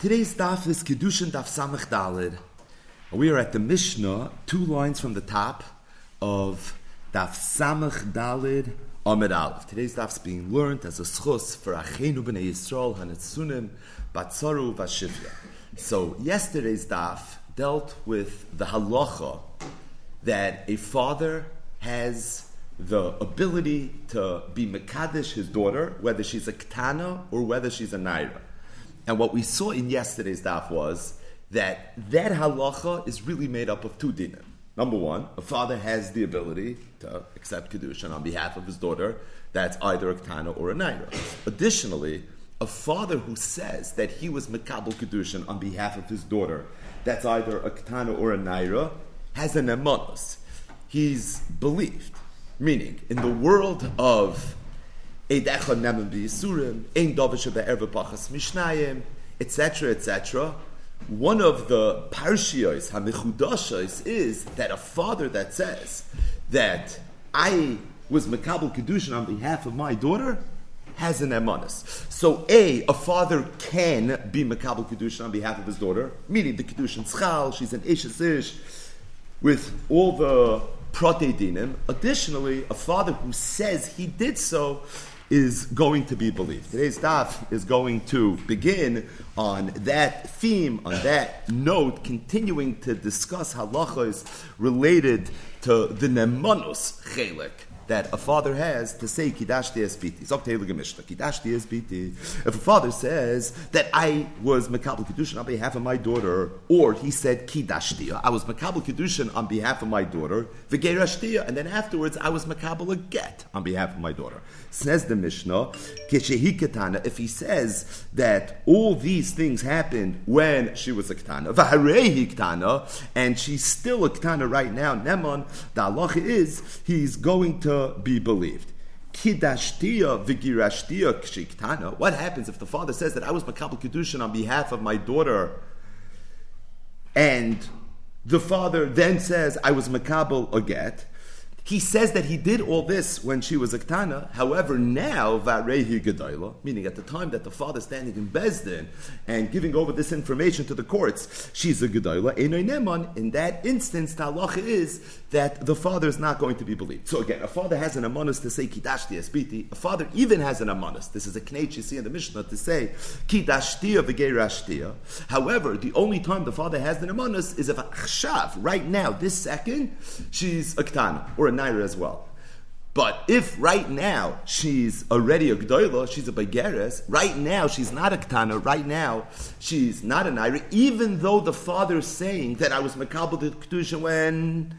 Today's daf is Kedushin Daf Samach Dalid. We are at the Mishnah, two lines from the top of Daf Samach Dalid Amid Aleph. Today's daf is being learned as a schus for Achenu B'nei Yisrael Hanetzunim Batzaru Vashivya. So yesterday's daf dealt with the halacha that a father has the ability to be Mekadesh his daughter, whether she's a Ketana or whether she's a Naira. And what we saw in yesterday's daf was that that halacha is really made up of two dinim. Number one, a father has the ability to accept kedushin on behalf of his daughter. That's either a ketana or a naira. Additionally, a father who says that he was mekabel kedushin on behalf of his daughter, that's either a ketana or a naira, has an emanus. He's believed, meaning in the world of etc., etc. One of the parshios, hamichudashos, is that a father that says that I was Makabal Kedushin on behalf of my daughter has an emanus. So, A, a father can be Makabal Kedushin on behalf of his daughter, meaning the Kedushin Tzchal, she's an Ishes Ish, with all the prote dinim. Additionally, a father who says he did so is going to be believed. Today's daf is going to begin on that theme, on that note, continuing to discuss halachas related to the nemanus chelik that a father has to say Kiddush Espiti. Kiddush Espiti. If a father says that I was Makabal Kiddushin on behalf of my daughter, or he said Kiddush I was Makabal Kiddushin on behalf of my daughter, and then afterwards I was Makabal a get on behalf of my daughter. Says the Mishnah, if he says that all these things happened when she was a Ketana, and she's still a Ketana right now, Nemon, the Allah is, he's going to be believed. Kidashtia vigirashtia kshiktana. What happens if the father says that I was makabel kedushin on behalf of my daughter, and the father then says I was makabel a get? He says that he did all this when she was a ktana. However, now varehi gedayla, meaning at the time that the father standing in Bezdin and giving over this information to the courts, she's a gedayla. neman. In that instance, the halacha is that the father is not going to be believed. So again, a father has an amanus to say kidashti esbiti. A father even has an amanus. This is a knech you see in the Mishnah to say kidashtia v'geirashtia. However, the only time the father has an amanus is if achshav, right now, this second, she's a ktana or a naira as well. But if right now she's already a gdoila, she's a begeres, right now she's not a ktana, right now she's not a naira, even though the father is saying that I was makabel the kedusha when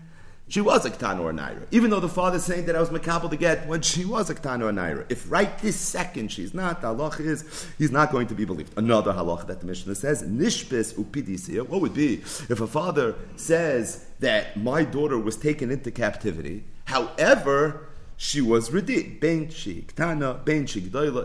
she was a Ketana or a Naira. Even though the father saying that I was Makabal to get when she was a Ketana or a Naira. If right this second she's not, the halacha is he's not going to be believed. Another halacha that the Mishnah says, Nishbis upidisia. What would be if a father says that my daughter was taken into captivity, however, she was redeemed. It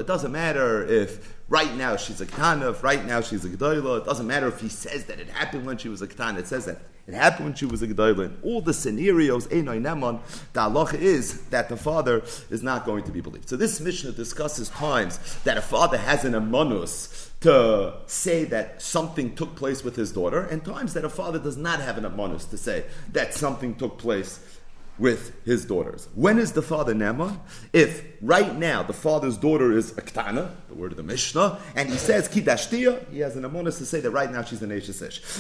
doesn't matter if right now she's a ktana, if right now she's a gdoila. It doesn't matter if he says that it happened when she was a ktana. It says that it happened when she was a gdoila. In all the scenarios, the halacha is that the father is not going to be believed. So this Mishnah discusses times that a father has an amanus to say that something took place with his daughter, and times that a father does not have an amanus to say that something took place with his daughters. When is the father Nema? If right now the father's daughter is Aktana, the word of the Mishnah, and he says Kidashtia, he has an amonis to say that right now she's an Ish.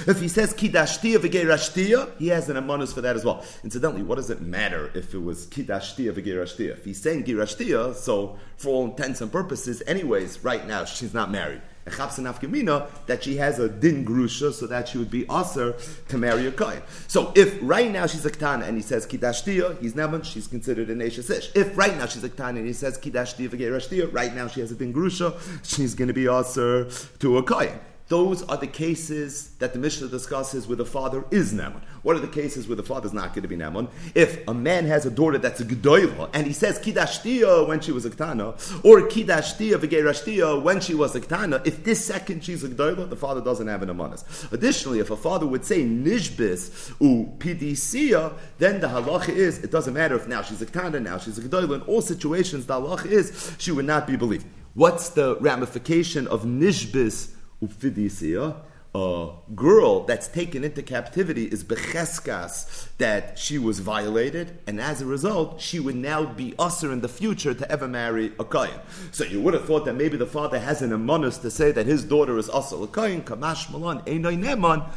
If he says Kidashtia v'geirashtia, he has an amonis for that as well. Incidentally, what does it matter if it was Kidashtia v'geirashtia? If he's saying Girashtia, so for all intents and purposes, anyways, right now she's not married that she has a din grusha, so that she would be aser to marry a kohen. So if right now she's a ketana and he says kidashtia, he's never she's considered an ish. If right now she's a ketana and he says kidashtia v'gerashtia, right now she has a din grusha, she's going to be aser to a kohen. Those are the cases that the Mishnah discusses where the father is Naman. What are the cases where the father is not going to be Naman? If a man has a daughter that's a Gedoyla, and he says Kidashtia when she was a Ktana, or Kidashtia V'gerashtia when she was a Ktana, if this second she's a Gedoyla, the father doesn't have an Amanas. Additionally, if a father would say Nishbis u Pidisia, then the halacha is, it doesn't matter if now she's a Ktana, now she's a Gedoyla. In all situations, the halacha is, she would not be believed. What's the ramification of Nishbis ufidisia, a girl that's taken into captivity is becheskas that she was violated, and as a result, she would now be usher in the future to ever marry a kohen. So you would have thought that maybe the father has an amonus to say that his daughter is usher a kohen, kamash einay neman,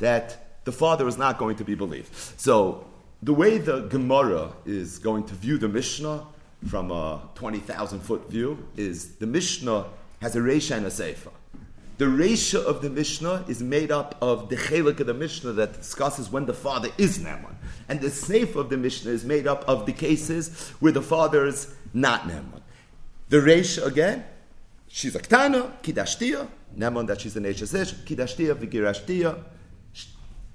that the father is not going to be believed. So the way the Gemara is going to view the Mishnah from a 20,000 foot view is the Mishnah has a Reisha and a Seifa. The Reisha of the Mishnah is made up of the Chelik of the Mishnah that discusses when the father is Neman. And the Seifa of the Mishnah is made up of the cases where the father is not Neman. The Reisha, again, she's a Ktana, Kidashtia, Neman that she's an Eshes Kidashtia, Vigirashtia,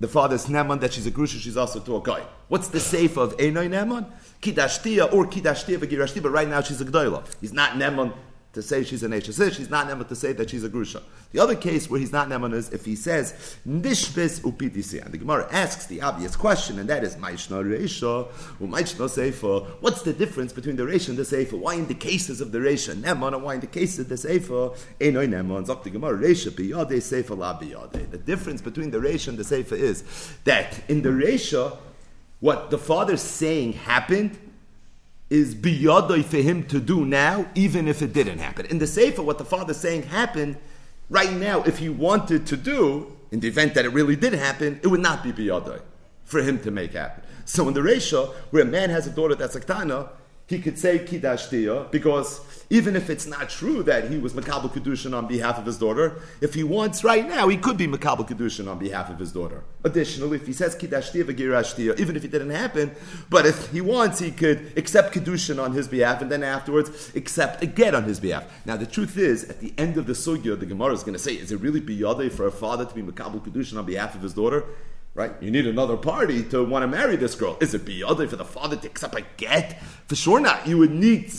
the father's Neman that she's a Grusha, she's also to a guy. What's the safe of Einoi Neman? Kidashtia or Kidashtia Vigirashtia, but right now she's a Gdoila. He's not Neman to say she's an HSS, she's not Neman to say that she's a Grusha. The other case where he's not Neman is if he says Nishbis upitisi. And the Gemara asks the obvious question, and that is Maishna Reisha, Umaishna Seifa. What's the difference between the Reisha and the Seifa? Why in the cases of the Reisha Neman, and why in the cases of the Seifa Einoi Neman? Zok the Gemara Reisha biyade Seifa la biyade. The difference between the Reisha and the Seifa is that in the Reisha, what the father's saying happened is biyadoi for him to do now, even if it didn't happen. In the Sefer, what the father's saying happened right now. If he wanted to do, in the event that it really did happen, it would not be biyadoi for him to make happen. So in the ratio where a man has a daughter that's a ktana, he could say kiddush because even if it's not true that he was makabel kedushin on behalf of his daughter, if he wants right now, he could be makabel kedushin on behalf of his daughter. Additionally, if he says kiddush v'girash even if it didn't happen, but if he wants, he could accept kedushin on his behalf and then afterwards accept a get on his behalf. Now, the truth is, at the end of the sugya, the Gemara is going to say, is it really biyade for a father to be makabel kedushin on behalf of his daughter? Right? You need another party to want to marry this girl. Is it biyade for the father to accept a get? For sure not. You would need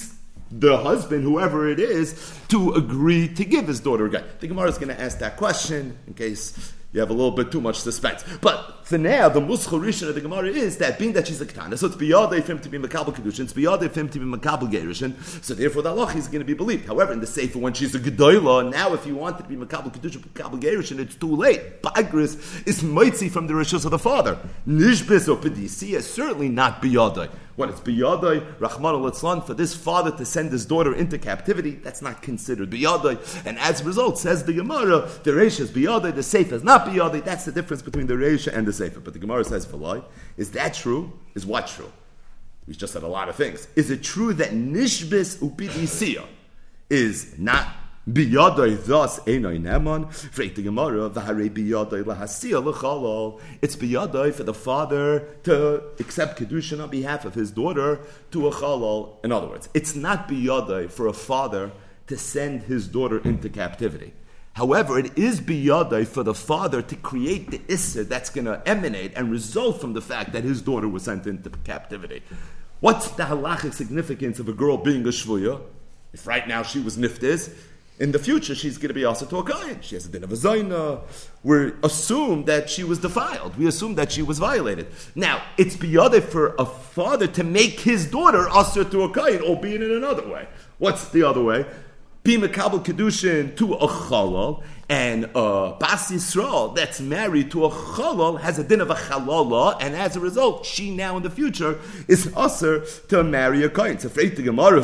the husband, whoever it is, to agree to give his daughter a get. The Gemara is going to ask that question in case you have a little bit too much suspense. But for now, the muschel rishon of the Gemara is that being that she's a ketana, so it's biyade for him to be makabel kedushin, it's biyade for him to be makabel gerushin, so therefore the halach is going to be believed. However, in the sefer when she's a gedoyla, now if you wanted to be makabel kedushin, makabel gerushin, it's too late. Bagris is mitzi from the rishos of the father. Nishbis or is certainly not biyade. When it's biyadai, Rahman al for this father to send his daughter into captivity, that's not considered biyadai. And as a result, says the Gemara, the Reisha is biyadai, the Sefer is not biyadai. That's the difference between the Reisha and the Sefer. But the Gemara says, Valai, is that true? Is what true? We just said a lot of things. Is it true that Nishbis upidisiya is not Biyadai thus enoi neman. Freit the Gemara v'harei biyadai lahasia l'chalal. It's biyadai for the father to accept kedushin on behalf of his daughter to a chalal. In other words, it's not biyadai for a father to send his daughter into captivity. However, it is biyadai for the father to create the isser that's going to emanate and result from the fact that his daughter was sent into captivity. What's the halachic significance of a girl being a shvuya? If right now she was niftis, in the future she's going to be also to a kohen. She has a din of a zayna. We assume that she was defiled. We assume that she was violated. Now, it's beyond for a father to make his daughter also to a kohen, albeit in another way. What's the other way? Be mekabel kedushin to a chalal, and a Bas Yisrael that's married to a Chalal has a din of a Chalala, and as a result, she now in the future is usher to marry a Kohen. So, afraid the Gemara,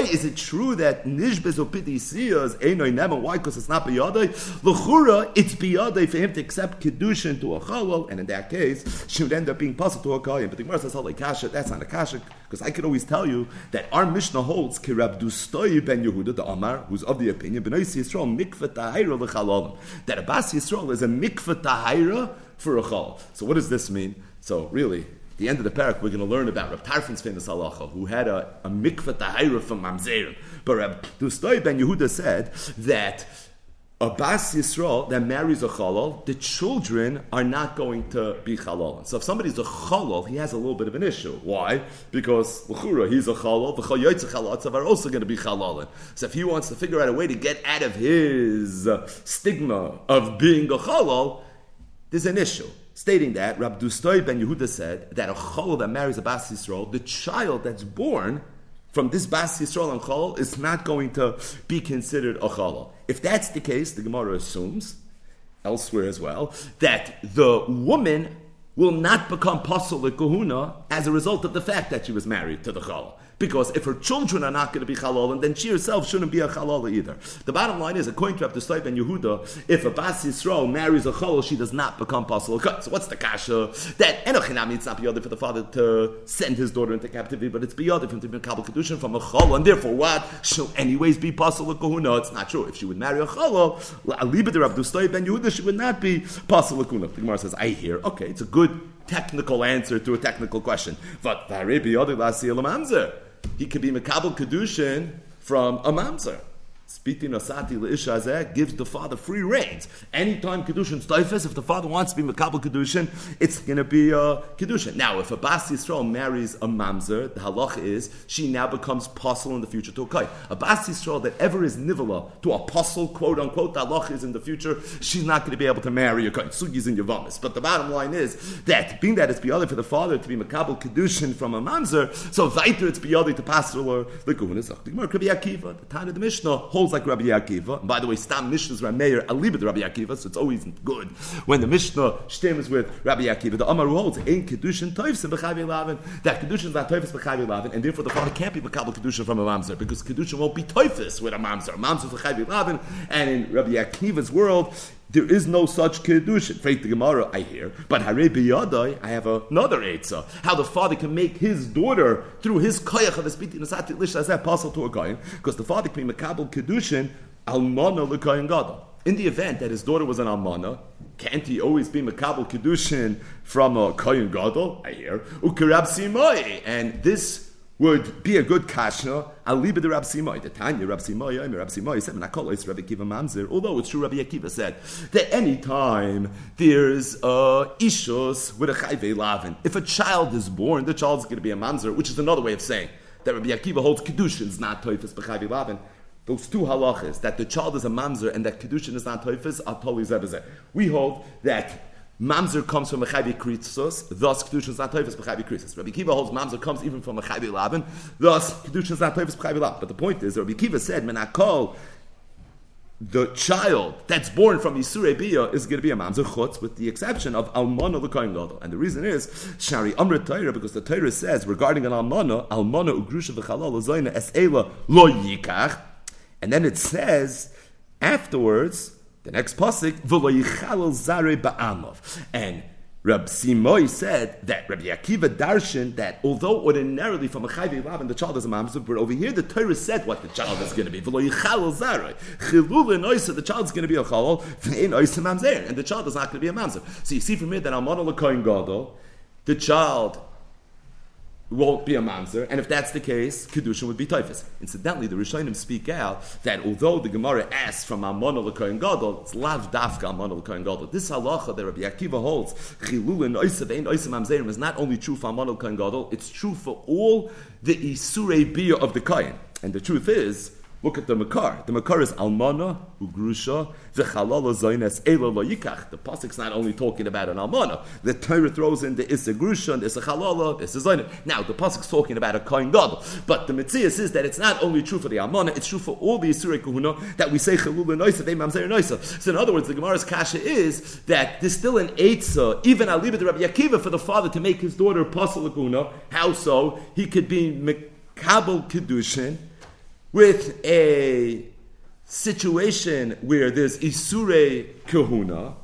is it true that Nishbez or Piti Siyas, Einoi Nema, why? Because it's not Biyadai. L'chura, it's Biyadai for him to accept Kedushin to a Chalal, and in that case, she would end up being possible to a Kohen. But the Gemara says, Holy Kasha, that's not a Kasha, because I could always tell you that our Mishnah holds Kirab Dustoi ben Yehuda, the Amar, who's of the opinion, B'nai Yisrael, Mikvah Tahira l'Chalal halalim. That a bas Yisrael is a mikvah tahira for a chal. So what does this mean? So really, the end of the parak, we're going to learn about Rab Tarfon's famous halacha, who had a, a mikvah tahira from mamzerim. But Rab Dustoi ben Yehuda said that a bas Yisrael that marries a chalal, the children are not going to be chalal. So if somebody's a chalal, he has a little bit of an issue. Why? Because l'chura, he's a chalal, the chayyotze chalatzav are also going to be chalal. So if he wants to figure out a way to get out of his stigma of being a chalal, there's an issue. Stating that, Rab Dustoi ben Yehuda said that a chalal that marries a bas Yisrael, the child that's born from this Bas Yisrael and Chol is not going to be considered a Chala. If that's the case, the Gemara assumes, elsewhere as well, that the woman will not become Pasul Kahuna as a result of the fact that she was married to the Chala. Because if her children are not going to be halal, then she herself shouldn't be a halal either. The bottom line is, according to Rabbi Stoib Yehuda, if a Bas Yisrael marries a chalal, she does not become pasul. So what's the kasha? That enochinami, it's not beyond for the father to send his daughter into captivity, but it's for him to be kabel kedushin from a chalal, and therefore what? She'll anyways be pasul kahuna. It's not true. If she would marry a chalal, aliba de Rabbi Stoib Yehuda, she would not be pasul kahuna. The Gemara says, I hear. Okay, it's a good technical answer to a technical question. But he could be Makabal Kedushin from a Mamzer. Speaking Asati Le'ishazeh gives the father free reins. Anytime Kedushin Stoifes, if the father wants to be Makabal Kedushin, it's going to be a Kedushin. Now, if a Bas Yisrael marries a Mamzer, the halach is she now becomes apostle in the future to a Kai. A Bas Yisrael that ever is Nivala to apostle, quote unquote, the halach is in the future, she's not going to be able to marry a Kai. Sugis in Yavamis. But the bottom line is that being that it's beyond for the father to be Makabal Kedushin from a Mamzer, so weiter it's beyond to or the. The Gemara could be Akiva, the time of the Mishnah holds like Rabbi Akiva. And by the way, Stam Mishnah's Rameir Alibid Rabbi Akiva, so it's always good when the Mishnah stems with Rabbi Akiva. The Amar holds in Kedushin Toivs and Bechavi Lavin that Kedushin is not Toivs Bechavi Lavin, and therefore the father can't be Bekabel Kedushin from a Mamzer because Kedushin won't be Toifis with a Mamzer. Mamzer is Lavin, and in Rabbi Akiva's world, there is no such kedushin. Fake the Gemara, I hear. But Hare biyadai, I have another etza. How the father can make his daughter through his koyach of his biti nasati lish as that possible to a kohen, because the father can be makabel kedushin almana lekayin gadol. In the event that his daughter was an almana, can't he always be makabel kedushin from a kohen gadol? I hear ukarab simoi, and this would be a good kashna. It to Rabbi Simai. The Tanya, Rabbi Simai, Rabbi Simai said, "Menakolos Rabbi Akiva Mamzer." Although it's true, Rabbi Akiva said that any time there's a ishus with a chayve lavin, if a child is born, the child is going to be a mamzer, which is another way of saying that Rabbi Akiva holds kedushin is not toifus b'chayve lavin. Those two halachas, that the child is a mamzer and that kedushin is not toifus, are totally zebazeh. We hold that Mamzer comes from a chayvi kritzos, thus kedusha is not toifus b'chayvi kritzos. Rabbi Kiva holds mamzer comes even from chayvi laban, thus kedusha is not laban. But the point is, Rabbi Kiva said, menakol, the child that's born from Yisure Bia is going to be a mamzer chutz, with the exception of almana l'koyin gadol. And the reason is shari amrit Torah because the Torah says regarding an almana, almana ugrusha v'chalal es lo yikach, and then it says afterwards the next pasuk, v'lo zare ba'amov. And Rab Simoy said that Rabbi Akiva darshan that although ordinarily from a chayvi lav and the child is a mamzer, but over here the Torah said what the child is going to be. V'lo yichalal zare chilul in oisa the child is going to be a chalal in mamzer, and the child is not going to be a mamzer. So you see from here that Amon Kohen Gadol, the child won't be a mamzer, and if that's the case, kedushin would be toifus. Incidentally, the Rishonim speak out that although the Gemara asks from Amon l'kohen gadol, it's lav dafka Amon l'kohen gadol. This halacha that Rabbi Akiva holds chilulin oisav ein oisav mamzerim is not only true for Amon l'kohen gadol; it's true for all the isurei bia of the kohen. And the truth is Look at the Makar. The Makar is Almana, Ugrusha, V'chalala Zaynes, Ela Lo Yikach. The Pasuk's not only talking about an Almana. The Torah throws in the Issa Grusha and the Issa Chalala, the Issa Zaynes. Now, the Pasuk's talking about a Kohen Gadol. But the Mitzvah says that it's not only true for the Almana, it's true for all the Yisurei Kuhuna that we say Chalul Noisa, They Noisa. So in other words, the Gemara's Kasha is that there's still an Eitzah, even Alibah the Rabbi Akiva, for the father to make his daughter Pasal Kuhuna. How so? He could be Mekabel Kedushin, with a situation where there's Isure Kahuna,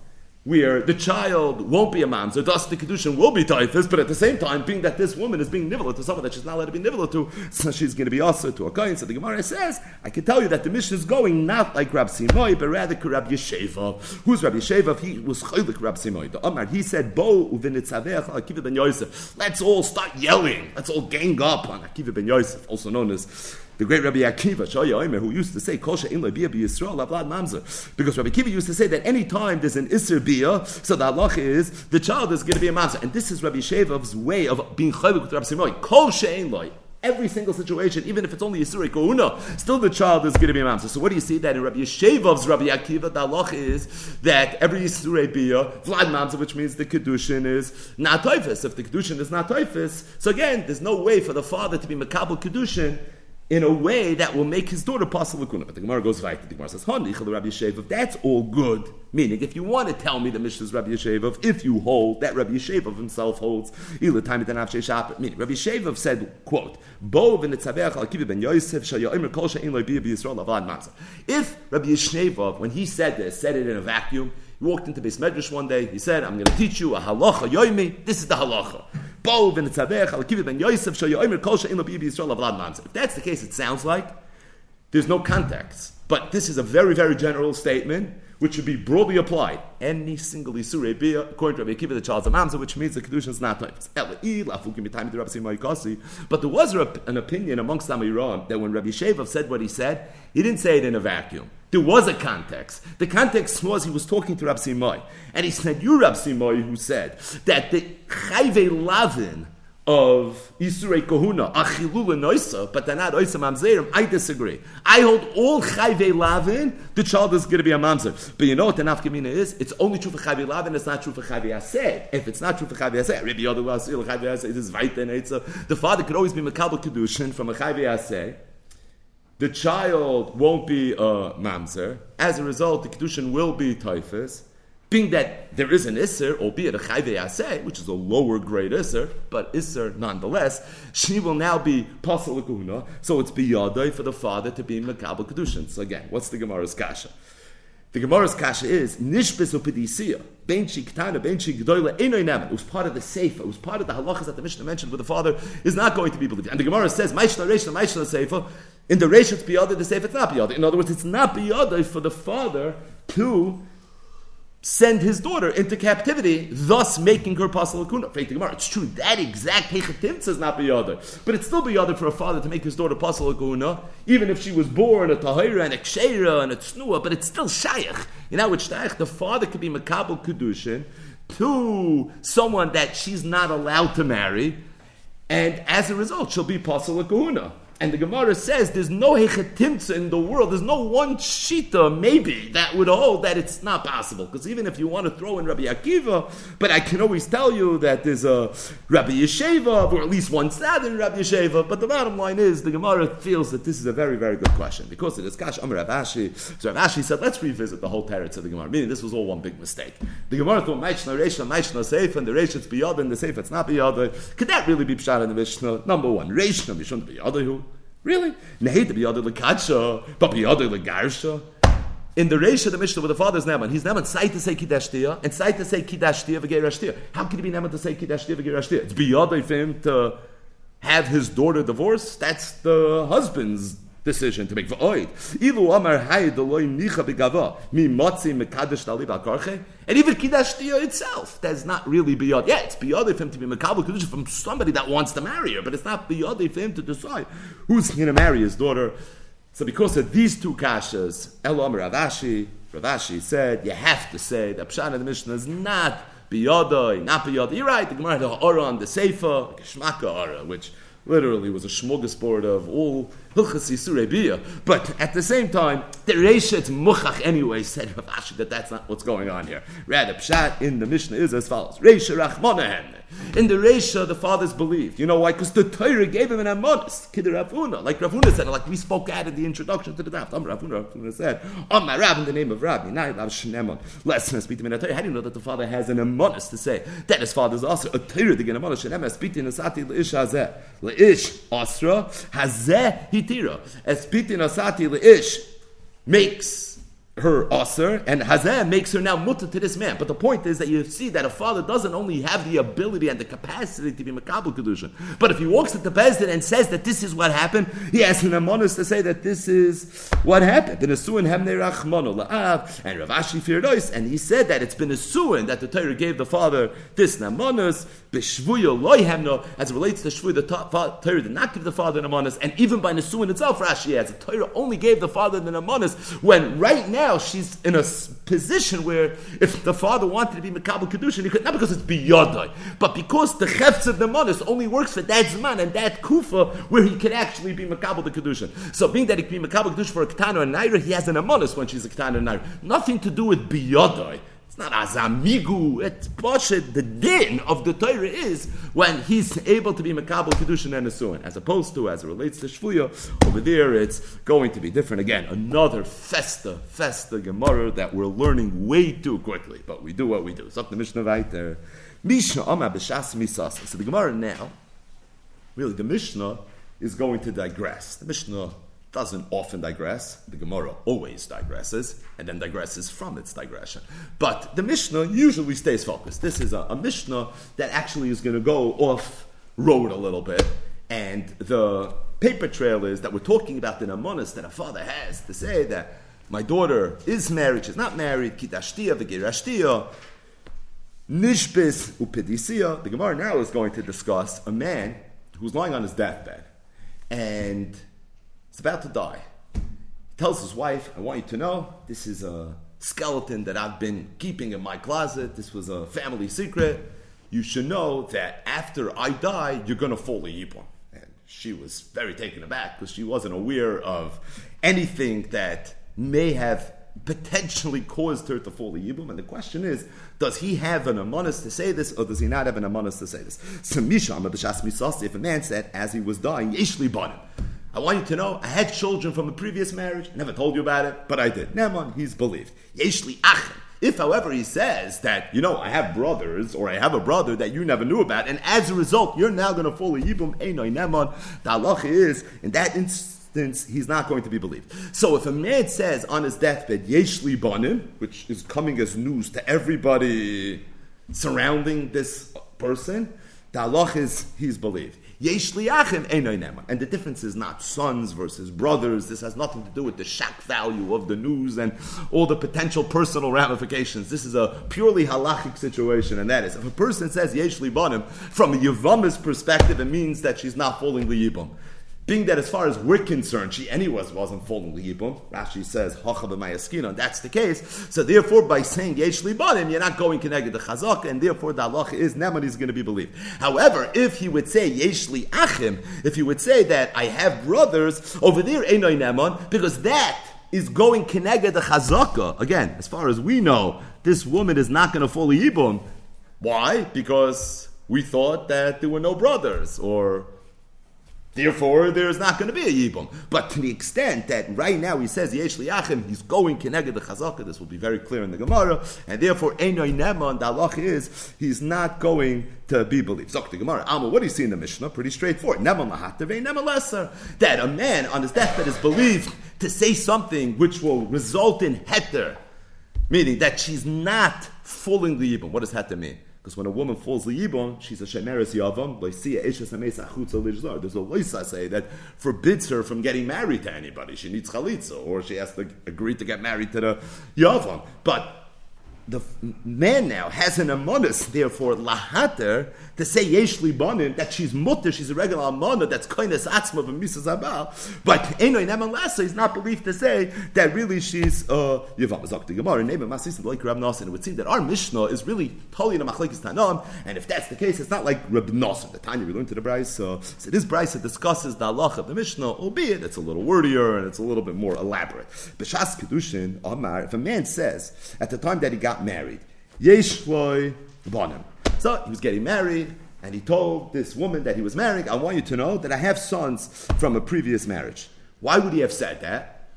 where the child won't be a mamzer, thus the kedushin will be toifus, but at the same time, being that this woman is being nivelet to someone that she's not allowed to be nivelet to, so she's going to be also to a kohen. So the Gemara says, I can tell you that the mission is going not like Rab Simoy, but rather Rab Yesheva. Who's Rab Yesheva? He was chaylik Rab Simoy. The Omar, he said, Bo uvinitzaveach Akiva ben Yosef. Let's all start yelling. Let's all gang up on Akiva ben Yosef, also known as the great Rabbi Akiva, Shaya who used to say, b'Yisrael avlad mamzer. Because Rabbi Akiva used to say that any time there's an Isser bia, so the halach is, the child is going to be a mamzer. And this is Rabbi Shevav's way of being chayvik with Rabbi loy. Every single situation, even if it's only Yisuri Kohuna, still the child is going to be a mamzer. So what do you see that in Rabbi Yeshevav's Rabbi Akiva, the halach is that every Yisuri bia, vlad mamzer, which means the kedushin is not toifus. If the kedushin is not toifus, so again, there's no way for the father to be makabel kedushin in a way that will make his daughter possible lakuna. But the Gemara goes right. The Gemara says, Rabbi Yeshevov, that's all good. Meaning, if you want to tell me the Mishnah is Rabbi Yeshevov, if you hold that Rabbi Yeshevov himself holds, meaning Rabbi Yeshevov said, quote, Bo ben Yosef kol she'in lo b'Yisrael avad. If Rabbi Yeshevov, when he said this, said it in a vacuum, he walked into Beis Medrash one day, he said, I'm going to teach you a halacha yoimi, this is the halacha. If that's the case, it sounds like there's no context. But this is a very, very general statement which should be broadly applied. Any single Isurei Bia, according to Rabbi Akiva, the child's mamza, which means the Kedusha is not toifus. But there was an opinion amongst Amiram that when Rabbi Shevov said what he said, he didn't say it in a vacuum. There was a context. The context was he was talking to Rabbi Simai. And he said, You, Rabbi Simai, who said that the Chayve Lavin, of Isurei Kohuna, Achilula Noisa, but they're not Oisa Mamzerim, I disagree. I hold all Chayve Lavin, the child is going to be a Mamzer. But you know what the Nafkamina is? It's only true for Chayve Lavin, it's not true for Chayve Aseh. If it's not true for Chayve Aseh, Rabbi Yodu Vasil, Chayve Aseh, is Vaita The father could always be Makabal Kedushin from a Chayve Aseh. The child won't be a Mamzer. As a result, the Kedushin will be Toifus being that there is an Isser, albeit a Chayve Aseh, which is a lower grade Isser, but Isser nonetheless, she will now be Pasal Kuna, so it's biyadai for the father to be Makabal Kedushin. So again, what's the Gemara's Kasha? The Gemara's Kasha is Nishbis Upidisiya, Ben Ktana, Ben Gdoila, Enoy Neman. It was part of the Seifa, it was part of the halachas that the Mishnah mentioned where the father is not going to be believed. And the Gemara says, Maishna Reshna, Maishna Seifa, in the Resh it's biyadai, the Seifa it's not biyadai. In other words, it's not biyadai for the father to send his daughter into captivity, thus making her pasal akuna. It's true that exact hechatimtza is not biyada, but it's still biyada for a father to make his daughter pasal akuna, even if she was born a tahira and a ksheira and a tsnua, but it's still shayach. You know, which shayach, the father could be makabel kedushin to someone that she's not allowed to marry, and as a result, she'll be pasal akuna. And the Gemara says there's no hechetimtza in the world. There's no one shita, maybe, that would hold that it's not possible. Because even if you want to throw in Rabbi Akiva, but I can always tell you that there's a Rabbi Yesheva, or at least one sad in Rabbi Yesheva. But the bottom line is the Gemara feels that this is a very, very good question. Because it is Kash Amr Ravashi. So Ravashi said, let's revisit the whole teretz of the Gemara. Meaning this was all one big mistake. The Gemara thought Maichna Reishna, Maichna Seif, and the Reish it's and the Seif it's not biyad. Could that really be Pshat in the Mishnah? Number one, Reishna Mishun biyadahu. Really? Nehei biyadu lekacha, but biyadu legarsha. In the Reisha, the Mishnah with the father's Neman, he's Neman say to say Kiddush and say to say Kiddush Tia How can he be Neman to say Kiddush Tia It's beyond for him to have his daughter divorced. That's the husband's decision to make. Ilu amar. And even kiddush itself, that's not really biyad. Yeah, it's biyad for him to be mekabel kiddush from somebody that wants to marry her, but it's not biyad for him to decide who's going to marry his daughter. So because of these two kashas, El Amar Ravashi, Ravashi said, you have to say that Pshan of the Mishnah is not biyadai, not biyadai. You're right, the Gemara the Ora on the Seifa, Shmaka Ora, which literally was a smorgasbord of all Hilchas Yisurebiyah. But at the same time, the Reshet Muchach anyway said Rav that that's not what's going on here. Rather, Pshat in the Mishnah is as follows: Resha Rachmonahen. In the Resha, the fathers believed. You know why? Because the Torah gave him an amonis, Kid Ravuna. Like Ravuna said, like we spoke at in the introduction to the draft. Am Ravuna, Ravuna said, On my Rav in the name of Rabbi, now Rav Shnemon. Lessons speak to me How do you know that the father has an amonis to say that his father is also a Torah to get amonis? Speak to Nasati Leish Hazeh. Leish Asra, Hazeh Hitira. To Nasati Leish makes her aser, and Hazeh makes her now mutter to this man. But the point is that you see that a father doesn't only have the ability and the capacity to be makabel kedusha, but if he walks at the bezdin and says that this is what happened, he has an amonis to say that this is what happened. And Asuin Hemne Rachmano La'av and Ravashi Firdois, and he said that it's been a suin that the Torah gave the father this namonis b'shvuya as it relates to shvuya the Torah did not give the father an amonis, and even by Nesuin itself, Rashi adds the Torah only gave the father the amonis when right now she's in a position where if the father wanted to be Makabal Kedushin, he could, not because it's biyadai, but because the Chefz of the Manas only works for that Zman and that Kufa where he can actually be Makabal the Kedushin. So being that he can be Makabal Kedushin for a Ketana and Naira, he has an Amonis when she's a Ketana and Naira. Nothing to do with biyadai. Not azamigu. It's bullshit. The din of the Torah is when he's able to be makabel kedushin and nesuin, as opposed to as it relates to shvuya. Over there, it's going to be different. Again, another festa, festa gemara that we're learning way too quickly, but we do what we do. So the Mishnah there. Mishnah Amar b'shas misas. So the Gemara now, really, the Mishnah is going to digress. The Mishnah doesn't often digress. The Gemara always digresses, and then digresses from its digression. But the Mishnah usually stays focused. This is a, a Mishnah that actually is going to go off road a little bit, and the paper trail is that we're talking about the namonis that a father has to say that my daughter is married, she's not married, kitashtia v'girashtia, nishbis upedisia. The Gemara now is going to discuss a man who's lying on his deathbed, and He's about to die. He tells his wife, I want you to know this is a skeleton that I've been keeping in my closet. This was a family secret. You should know that after I die, you're going to fall a yibum. And she was very taken aback because she wasn't aware of anything that may have potentially caused her to fall a yibum. And the question is, does he have an amonis to say this, or does he not have an amonis to say this? If a man said as he was dying, Yeshli Banim. I want you to know I had children from a previous marriage. Never told you about it, but I did. Neman, he's believed. Yeshli achem. If, however, he says that, you know, I have brothers or I have a brother that you never knew about, and as a result, you're now going to fall a yibum, einoi neman, the halacha is, in that instance, he's not going to be believed. So if a man says on his deathbed, yeshli banim, which is coming as news to everybody surrounding this person, the halacha is he's believed. And the difference is not sons versus brothers. This has nothing to do with the shock value of the news and all the potential personal ramifications. This is a purely halachic situation, and that is if a person says Yesh from a Yavamis perspective, it means that she's not falling Liyibam. Being that as far as we're concerned, she anyways wasn't falling liyibum. Rashi says hacha b'mayaskina, and that's the case. So therefore, by saying yesh libanim, you're not going connected the chazak, and therefore the halacha is neman is going to be believed. However, if he would say yesh li achim, if he would say that I have brothers over there, enoi neman, because that is going connected the chazaka. Again, as far as we know, this woman is not going to fall yibum. Why? Because we thought that there were no brothers, or Therefore, there's not going to be a Yibum. But to the extent that right now he says Yesh Liachim, he's going Keneged the Chazaka, this will be very clear in the Gemara, and therefore Einoi Neman, the halach is, he's not going to be believed. Zok the Gemara, Alma, what do you see in the Mishnah? Pretty straightforward. Neman Mahatave, Neman Lesser. That a man on his deathbed is believed to say something which will result in Heter, meaning that she's not fooling the Yibum. What does Heter mean? Because when a woman falls liyibon, she's a shemeres yavam. There's a loisa say that forbids her from getting married to anybody. She needs chalitza, or she has to agree to get married to the yavam. But the man now has an amonis, therefore lahater, to say yesh libanin that she's mutter, she's a regular amana that's kindness atzma of misas abal, but enoy neman lasa is not believed to say that really she's uh yivam zakti gemara name of masis like Rab Nasan. It would seem that our Mishnah is really totally in a machlekes tanam, and if that's the case, it's not like Rab Nasan. The time we learned to the Braisa, so, so this Braisa discusses the halach of the Mishnah, albeit it's a little wordier and it's a little bit more elaborate. B'shas kedushin Amar, if a man says at the time that he got got married. Yeshloi Bonim. So he was getting married, and he told this woman that he was marrying, I want you to know that I have sons from a previous marriage. Why would he have said that?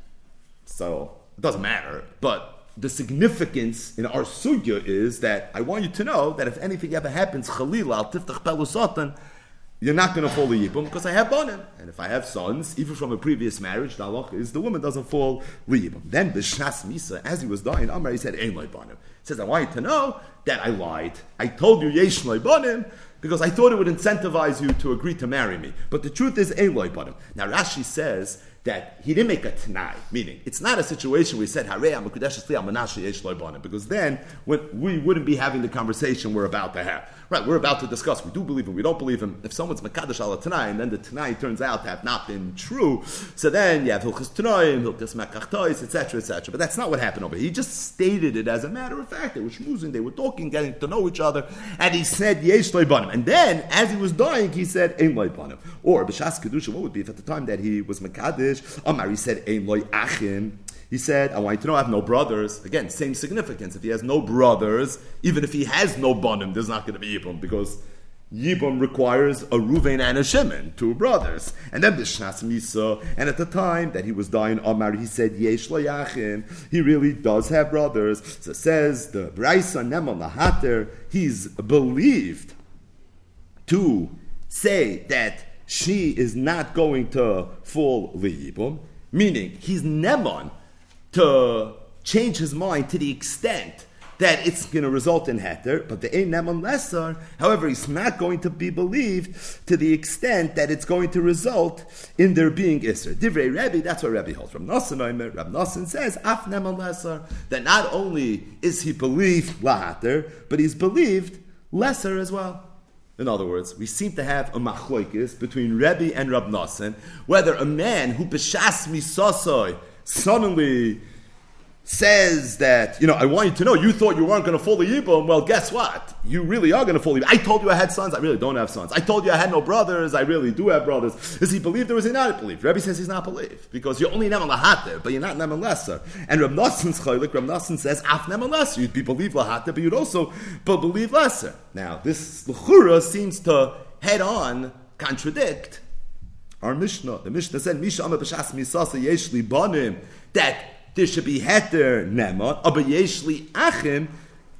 So it doesn't matter. But the significance in our sugya is that I want you to know that if anything ever happens, Khalil al tiftach pelusatan, you're not going to fall liyibum because I have bonim. And if I have sons, even from a previous marriage, the halach is the woman doesn't fall liyibum. Then b'shnas misa, as he was dying, Amar, he said, ein bonim. He says, I want you to know that I lied. I told you yesh bonim because I thought it would incentivize you to agree to marry me. But the truth is ein loy bonim. Now Rashi says that he didn't make a t'nai, meaning it's not a situation where he said, Harei am because then we wouldn't be having the conversation we're about to have. Right, we're about to discuss. We do believe him, we don't believe him. If someone's Makadash ala Tanai, and then the Tanai turns out to have not been true, so then you have Hilchas Tanoim, Hilchas Makachtois, etc., etc. But that's not what happened over here. He just stated it as a matter of fact. They were schmoozing, they were talking, getting to know each other, and he said, Yesh Banim. And then, as he was dying, he said, Ein Banim. Or, B'Shas Kedusha, what would be if at the time that he was Makadash, Amar, he said, Ein Achim. He said, I want you to know I have no brothers. Again, same significance. If he has no brothers, even if he has no bonim, there's not going to be Yibum because Yibum requires a Ruvain and a Shimon, two brothers. And then Bishnas Misa, and at the time that he was dying Omar, he said, Yesh Yachim, he really does have brothers. So says the Braisa Nemon Lahater, he's believed to say that she is not going to fall Liyibum, meaning he's Nemon to change his mind to the extent that it's going to result in heter, but the ein neman lesser, however, he's not going to be believed to the extent that it's going to result in there being iser. Divrei Rebbe, that's what Rebbe holds. From Nosson Rab Nosson says, af neman lesser, that not only is he believed lahater, but he's believed lesser as well. In other words, we seem to have a machloikis between Rebbe and Rab Nosson, whether a man who b'shas misosoi suddenly says that, you know, I want you to know you thought you weren't going to fully Yibam. Well, guess what? You really are going to fully I told you I had sons. I really don't have sons. I told you I had no brothers. I really do have brothers. Is he believed or is he not believed? Rebbe says he's not believed because you're only Neman Lahater, but you're not Neman Lesser. And Reb Nosson's Chaylik, Reb Nosson says, Af Neman Lesser. You'd be believed Lahater, but you'd also believe Lesser. Now, this Lechura seems to head on contradict our Mishnah. The Mishnah said, Misha Amma B'Shas Misasa Yeshli Banim, that there should be heter nemon, aber yeshli achim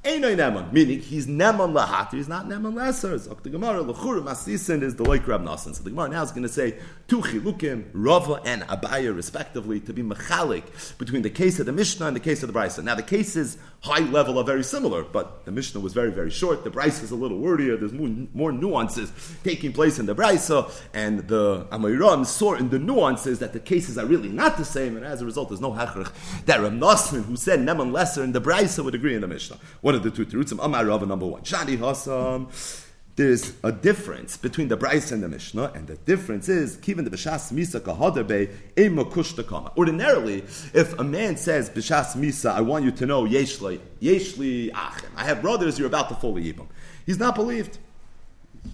Einoi Neman, meaning he's Neman Lahatir, he's not Neman Lesser. Zok the Gemara, Lechura Masisin is the like Rab Nasan. So the Gemara now is going to say two chilukim, Rava and Abaya, respectively, to be mechalik between the case of the Mishnah and the case of the Brisa. Now the cases, high level, are very similar, but the Mishnah was very, very short. The Brisa is a little wordier. There's more, more nuances taking place in the Brisa, and the Amayram saw in the nuances that the cases are really not the same, and as a result, there's no hachrich that Rab Nasan, who said Neman Lesser in the Brisa, would agree in the Mishnah. One of the two terutzim. Amar Rava number one. Shani Hasam. There's a difference between the Braisa and the Mishnah, and the difference is given the Bishas Misa Kahaderbe Ema Kushtakama. Ordinarily, if a man says Bishas Misa, I want you to know Yeshli Yeshli Achim. I have brothers. You're about to fully Yibam. He's not believed.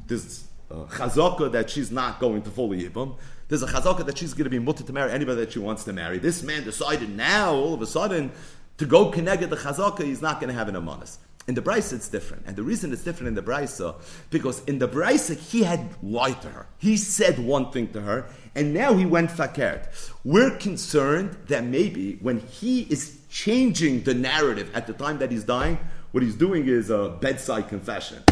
There's a chazaka that she's not going to fully Yibam. There's a chazaka that she's going to be mutter to marry anybody that she wants to marry. This man decided now, all of a sudden, to go connected the chazaka, he's not going to have an amanis. In the Brisa, it's different. And the reason it's different in the Brisa, because in the Brisa, he had lied to her. He said one thing to her, and now he went fakert. We're concerned that maybe when he is changing the narrative at the time that he's dying, what he's doing is a bedside confession.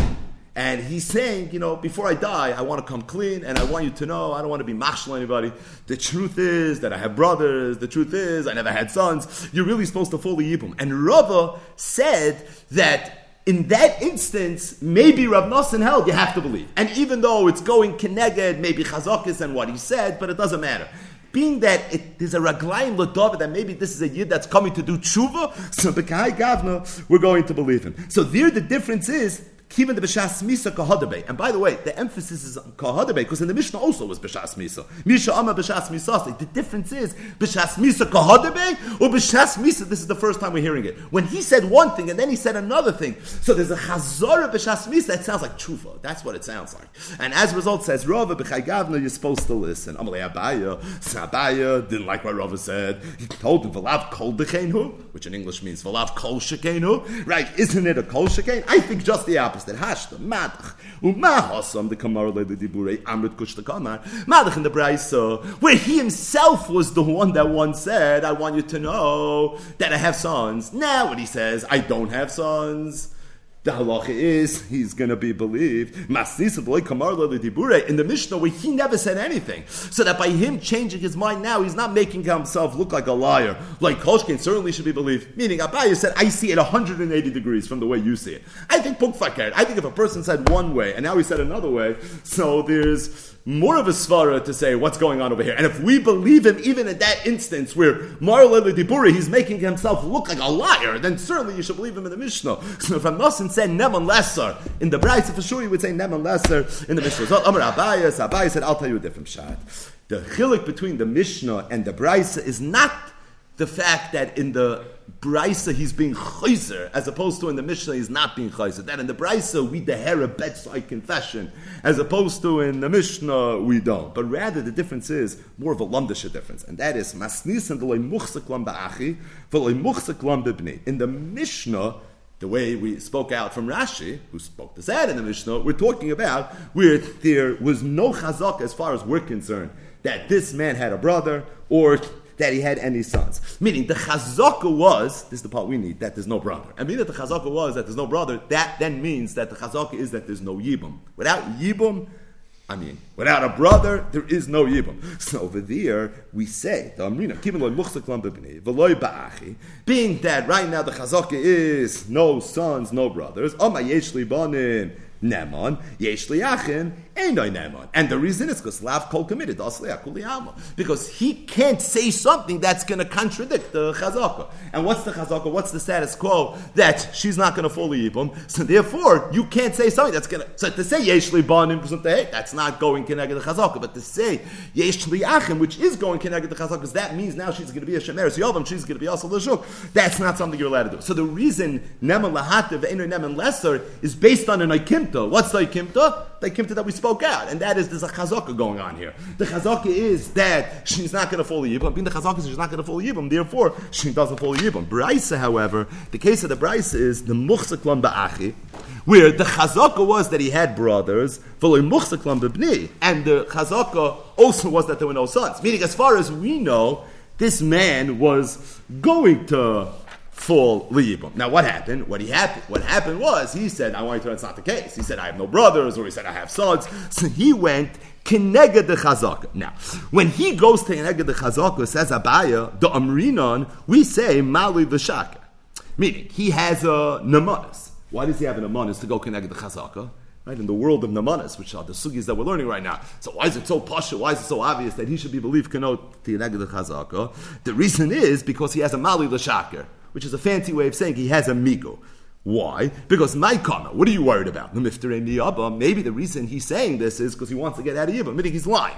And he's saying, you know, before I die, I want to come clean and I want you to know I don't want to be mashal anybody. The truth is that I have brothers. The truth is I never had sons. You're really supposed to fully yibum. And Rava said that in that instance, maybe Rav Nosson held you have to believe. And even though it's going keneged, maybe chazakis and what he said, but it doesn't matter. Being that it, there's a raglayim l'david that maybe this is a yid that's coming to do tshuva, so b'kai gavna, we're going to believe him. So there the difference is Kivan the B'shas Misa Kahadabe. And by the way, the emphasis is on Kahadabe because in the Mishnah also was B'shas Misa. Misha Amma B'shas Misa. The difference is B'shas Misa Kahadabe or B'shas Misa. This is the first time we're hearing it. When he said one thing and then he said another thing. So there's a Chazorah B'shas Misa. That sounds like Tshuva. That's what it sounds like. And as a result says, Rava B'chai you're supposed to listen. Amalei Abaya. Abaya didn't like what Rava said. He told him, V'lav Kol which in English means V'lav Kol Shekenu. Right, isn't it a Kol Sheken? I think just the opposite der hashta madach uma hasam the kamar le the dibure amrit kush the kamar. Madach in the brayso where he himself was the one that once said I want you to know that I have sons. Now when he says I don't have sons the halacha is he's going to be believed. In the Mishnah, where he never said anything, so that by him changing his mind now, he's not making himself look like a liar. Like Koshkin certainly should be believed. Meaning, Abaya said, "I see it 180 degrees from the way you see it." I think. I think if a person said one way and now he said another way, so there's more of a svara to say what's going on over here. And if we believe him, even in that instance where Marlele Diburi, he's making himself look like a liar, then certainly you should believe him in the Mishnah. So if Nosson said Neman Lesser in the Bride, for sure you would say Neman Lesser in the Mishnah. So Amar Abayas, Abayas said, I'll tell you a different shot. The chilik between the Mishnah and the Brisa is not the fact that in the Brisa he's being chayzer, as opposed to in the Mishnah he's not being chayzer. That in the Brisa we deher a bedside confession, as opposed to in the Mishnah we don't. But rather the difference is more of a lumdisha difference, and that is masnis and muchsek lam ba'achi, v'loy muchsek lam b'bnei. In the Mishnah, the way we spoke out from Rashi, who spoke this out in the Mishnah, we're talking about where there was no chazak as far as we're concerned that this man had a brother or that he had any sons. Meaning the chazaka was, this is the part we need, that there's no brother. And meaning that the chazaka was that there's no brother, that then means that the chazaka is that there's no yibum. Without yibum, I mean, without a brother, there is no yibum. So over there, we say, the Amrina, being that right now the chazaka is no sons, no brothers, Neman, Yesh Liachin, Einoi Neman. And the reason is because Lav Kol committed, because he can't say something that's going to contradict the Chazaka. And what's the Chazaka? What's the status quo? That she's not going to fully Yibum. So therefore, you can't say something that's going to. So to say Yesh Libanim, that's not going connected the Chazaka. But to say Yesh Liachim, which is going connected the Chazaka, because that means now she's going to be a Shemeres Yovam, she's going to be also Lashuk. That's not something you're allowed to do. So the reason Neman Lahativ, Einoi Neman Lesser is based on an Aikimta. What's the kimta? The kimta that we spoke out, and that is there's a chazaka going on here. The chazaka is that she's not going to follow yibum. Being the chazaka is she's not going to follow yibum, therefore she doesn't follow yibum. Braisa, however, the case of the braisa is the muchzaklam ba'achi, where the chazaka was that he had brothers, and the chazaka also was that there were no sons. Meaning, as far as we know, this man was going to full liyibum. Now, what happened? What he happened? What happened was he said, "I want you to know it's not the case." He said, "I have no brothers," or he said, "I have sons." So he went kineged the chazaka. Now, when he goes to kineged the chazaka, says Abaya the Amrinon, we say mali v'shaka, meaning he has a namanis. Why does he have a namanis to go kineged the chazaka? Right, in the world of Namanis, which are the sugis that we're learning right now. So why is it so pasha? Why is it so obvious that he should be believed tineged the chazaka? The reason is because he has a mali l'shaker which is a fancy way of saying he has a migo. Why? Because my comment, what are you worried about? Maybe the reason he's saying this is because he wants to get out of Yibam. Meaning he's lying.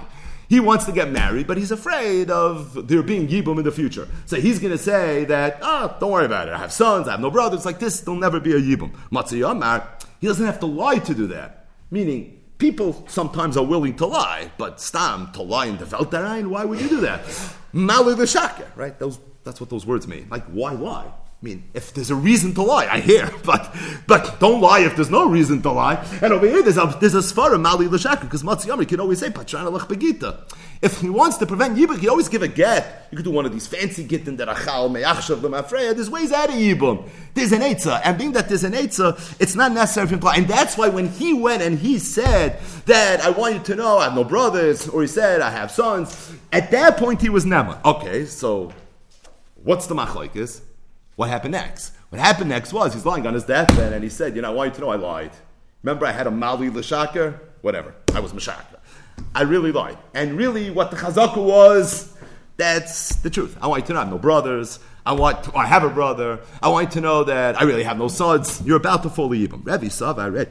He wants to get married, but he's afraid of there being Yibum in the future. So he's going to say that, oh, don't worry about it. I have sons, I have no brothers. Like this, there'll never be a Yibum. Matziyamar, he doesn't have to lie to do that. Meaning, people sometimes are willing to lie, but stam, to lie in the Veltarain, why would you do that? Malu the Shaka, right? Those that's what those words mean. Like, why lie? I mean, if there's a reason to lie, I hear, but but don't lie if there's no reason to lie. And over here, there's a there's a svara mali l'shaka because matziyami can always say patrana lech begita. If he wants to prevent yibum, he always give a get. You could do one of these fancy gittin that achal me'achshav l'mafreya. There's ways out of yibum. There's an etza, and being that there's an etza, it's not necessary to lie. And that's why when he went and he said that I want you to know I have no brothers, or he said I have sons, at that point he was nema. Okay, so What's the machlokes? What happened next? What happened next was he's lying on his deathbed and he said, you know, I want you to know I lied. Remember I had a mali l'shaka? Whatever. I was mashaka. I really lied. And really what the chazaka was, that's the truth. I want you to know I have no brothers. I want to, I have a brother. I want you to know that I really have no sons. You're about to fully Yibam. Rebbe Sav, I read,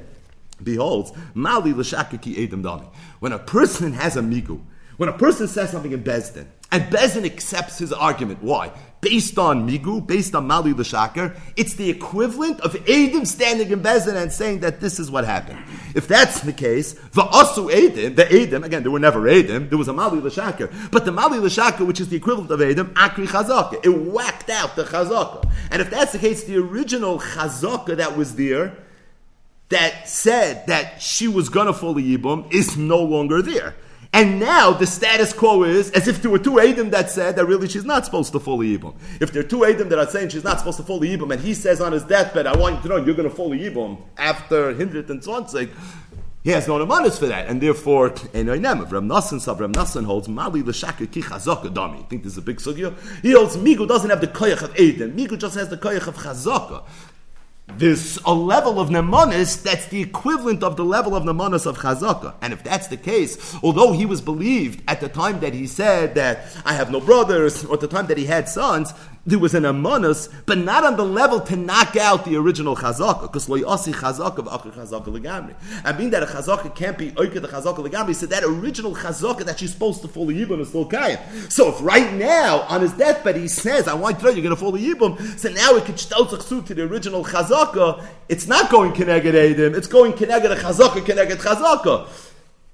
beholds, mali l'shaka ki edem dami. When a person has a migu, when a person says something in Bezdin, and Bezin accepts his argument. Why? Based on Migu, based on Mali L'Shaker, it's the equivalent of Adim standing in Bezin and saying that this is what happened. If that's the case, the Asu Adim, the Adim, again, there were never Adim, there was a Mali L'Shaker, but the Mali L'Shaker, which is the equivalent of Adim, Akri Chazaka, it whacked out the Chazaka. And if that's the case, the original Chazaka that was there, that said that she was gonna fully Yibum, is no longer there. And now the status quo is as if there were two Adam that said that really she's not supposed to fully Yibum. If there are two Adam that are saying she's not supposed to fully Yibum, and he says on his deathbed, I want you to know you're going to fully Yibum after Hindrit and Swansig, he has no amanis for that, and therefore, Enoinem Ram Nassan, Sav Ram Nassan holds Mali l'shaka ki chazaka dami. Think this is a big sugya. He holds Migu doesn't have the koyach of Eden. Migu just has the koyach of chazaka there's a level of nemanis that's the equivalent of the level of nemanis of chazaka. And if that's the case, although he was believed at the time that he said that I have no brothers, or the time that he had sons, there was an amonis, but not on the level to knock out the original chazaka, because lo yasi chazaka v'achar chazaka legamri. And being that a chazaka can't be oike the chazaka legamri, so that original chazaka that she's supposed to fall the yibum is still kayim. So if right now on his deathbed he says, "I want you to know you're going to fall the yibum," so now it could shtel to the original chazaka. It's not going keneged edim; it's going keneged chazaka, keneged chazaka.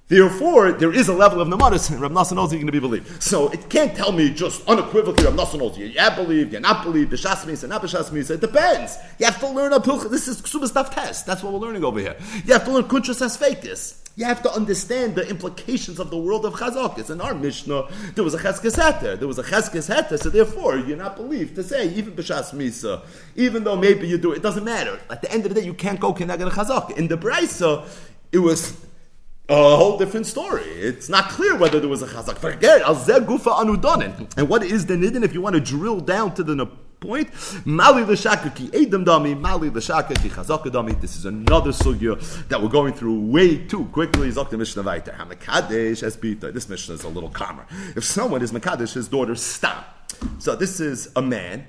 Therefore, there is a level of namaris, and Rav knows you're going to be believed. So it can't tell me just unequivocally Rav Nassan knows you. Yeah, believed, you're not believe, the Shasmis, and not the Shasmis. It depends. You have to learn a pilch. This is super stuff test. That's what we're learning over here. You have to learn kuntrus as fakis. You have to understand the implications of the world of chazakis. In our Mishnah, there was a cheskes heter. There was a cheskes heter, so therefore you're not believed to say, even b'shas misa, even though maybe you do it, doesn't matter. At the end of the day, you can't go keneged chazak. In the braisa, it was a whole different story. It's not clear whether there was a chazak. Forget al gufa anudanin. And what is the nidin? If you want to drill down to the point, mali l'shakaki edam dami, mali l'shakaki chazaka dami. This is another sugya that we're going through way too quickly. Zok the Mishnah Vayter. Hamakadesh has bita. This Mishnah is a little calmer. If someone is makadesh, his daughter stop. So this is a man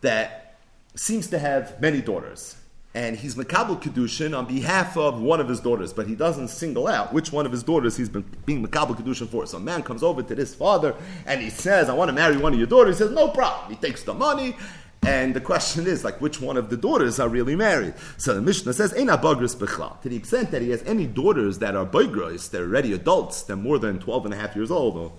that seems to have many daughters and he's Makabal Kedushin on behalf of one of his daughters, but he doesn't single out which one of his daughters he's been being Makabal Kedushin for. So a man comes over to this father and he says, I want to marry one of your daughters. He says, No problem. He takes the money. And the question is, like, which one of the daughters are really married? So the Mishnah says, Eina bagris bechla. To the extent that he has any daughters that are bagris, they're already adults, they're more than 12 and a half years old,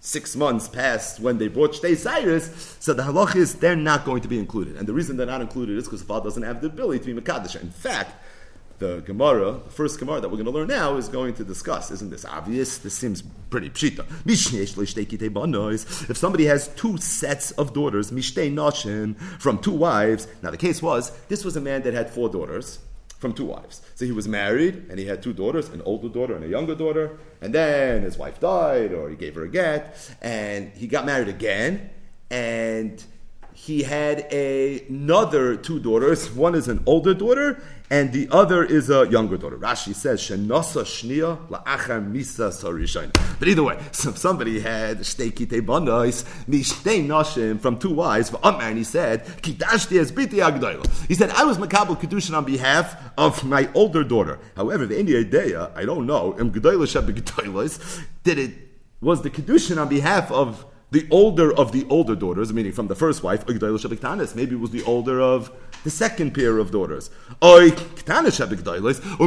six months past when they brought Shtei Cyrus, so the halach is they're not going to be included. And the reason they're not included is because the father doesn't have the ability to be Makadish. In fact, the Gemara, the first Gemara that we're going to learn now, is going to discuss. Isn't this obvious? This seems pretty pshita. If somebody has two sets of daughters, mishtei from two wives, now the case was, this was a man that had four daughters from two wives. So he was married and he had two daughters, an older daughter and a younger daughter, and then his wife died or he gave her a get, and he got married again, and he had a, another two daughters. One is an older daughter, and the other is a younger daughter. Rashi says, "Shenasa shnia la'achar misa sarishain." But either way, so if somebody had shtei kitei mishtei nashim from two wives, and he said, "Kidashti es biti agdayla." He said, "I was makabel kedushin on behalf of my older daughter." However, the any idea, I don't know. Im gedayla Did it was the kedushin on behalf of the older of the older daughters, meaning from the first wife, maybe was the older of the second pair of daughters. Or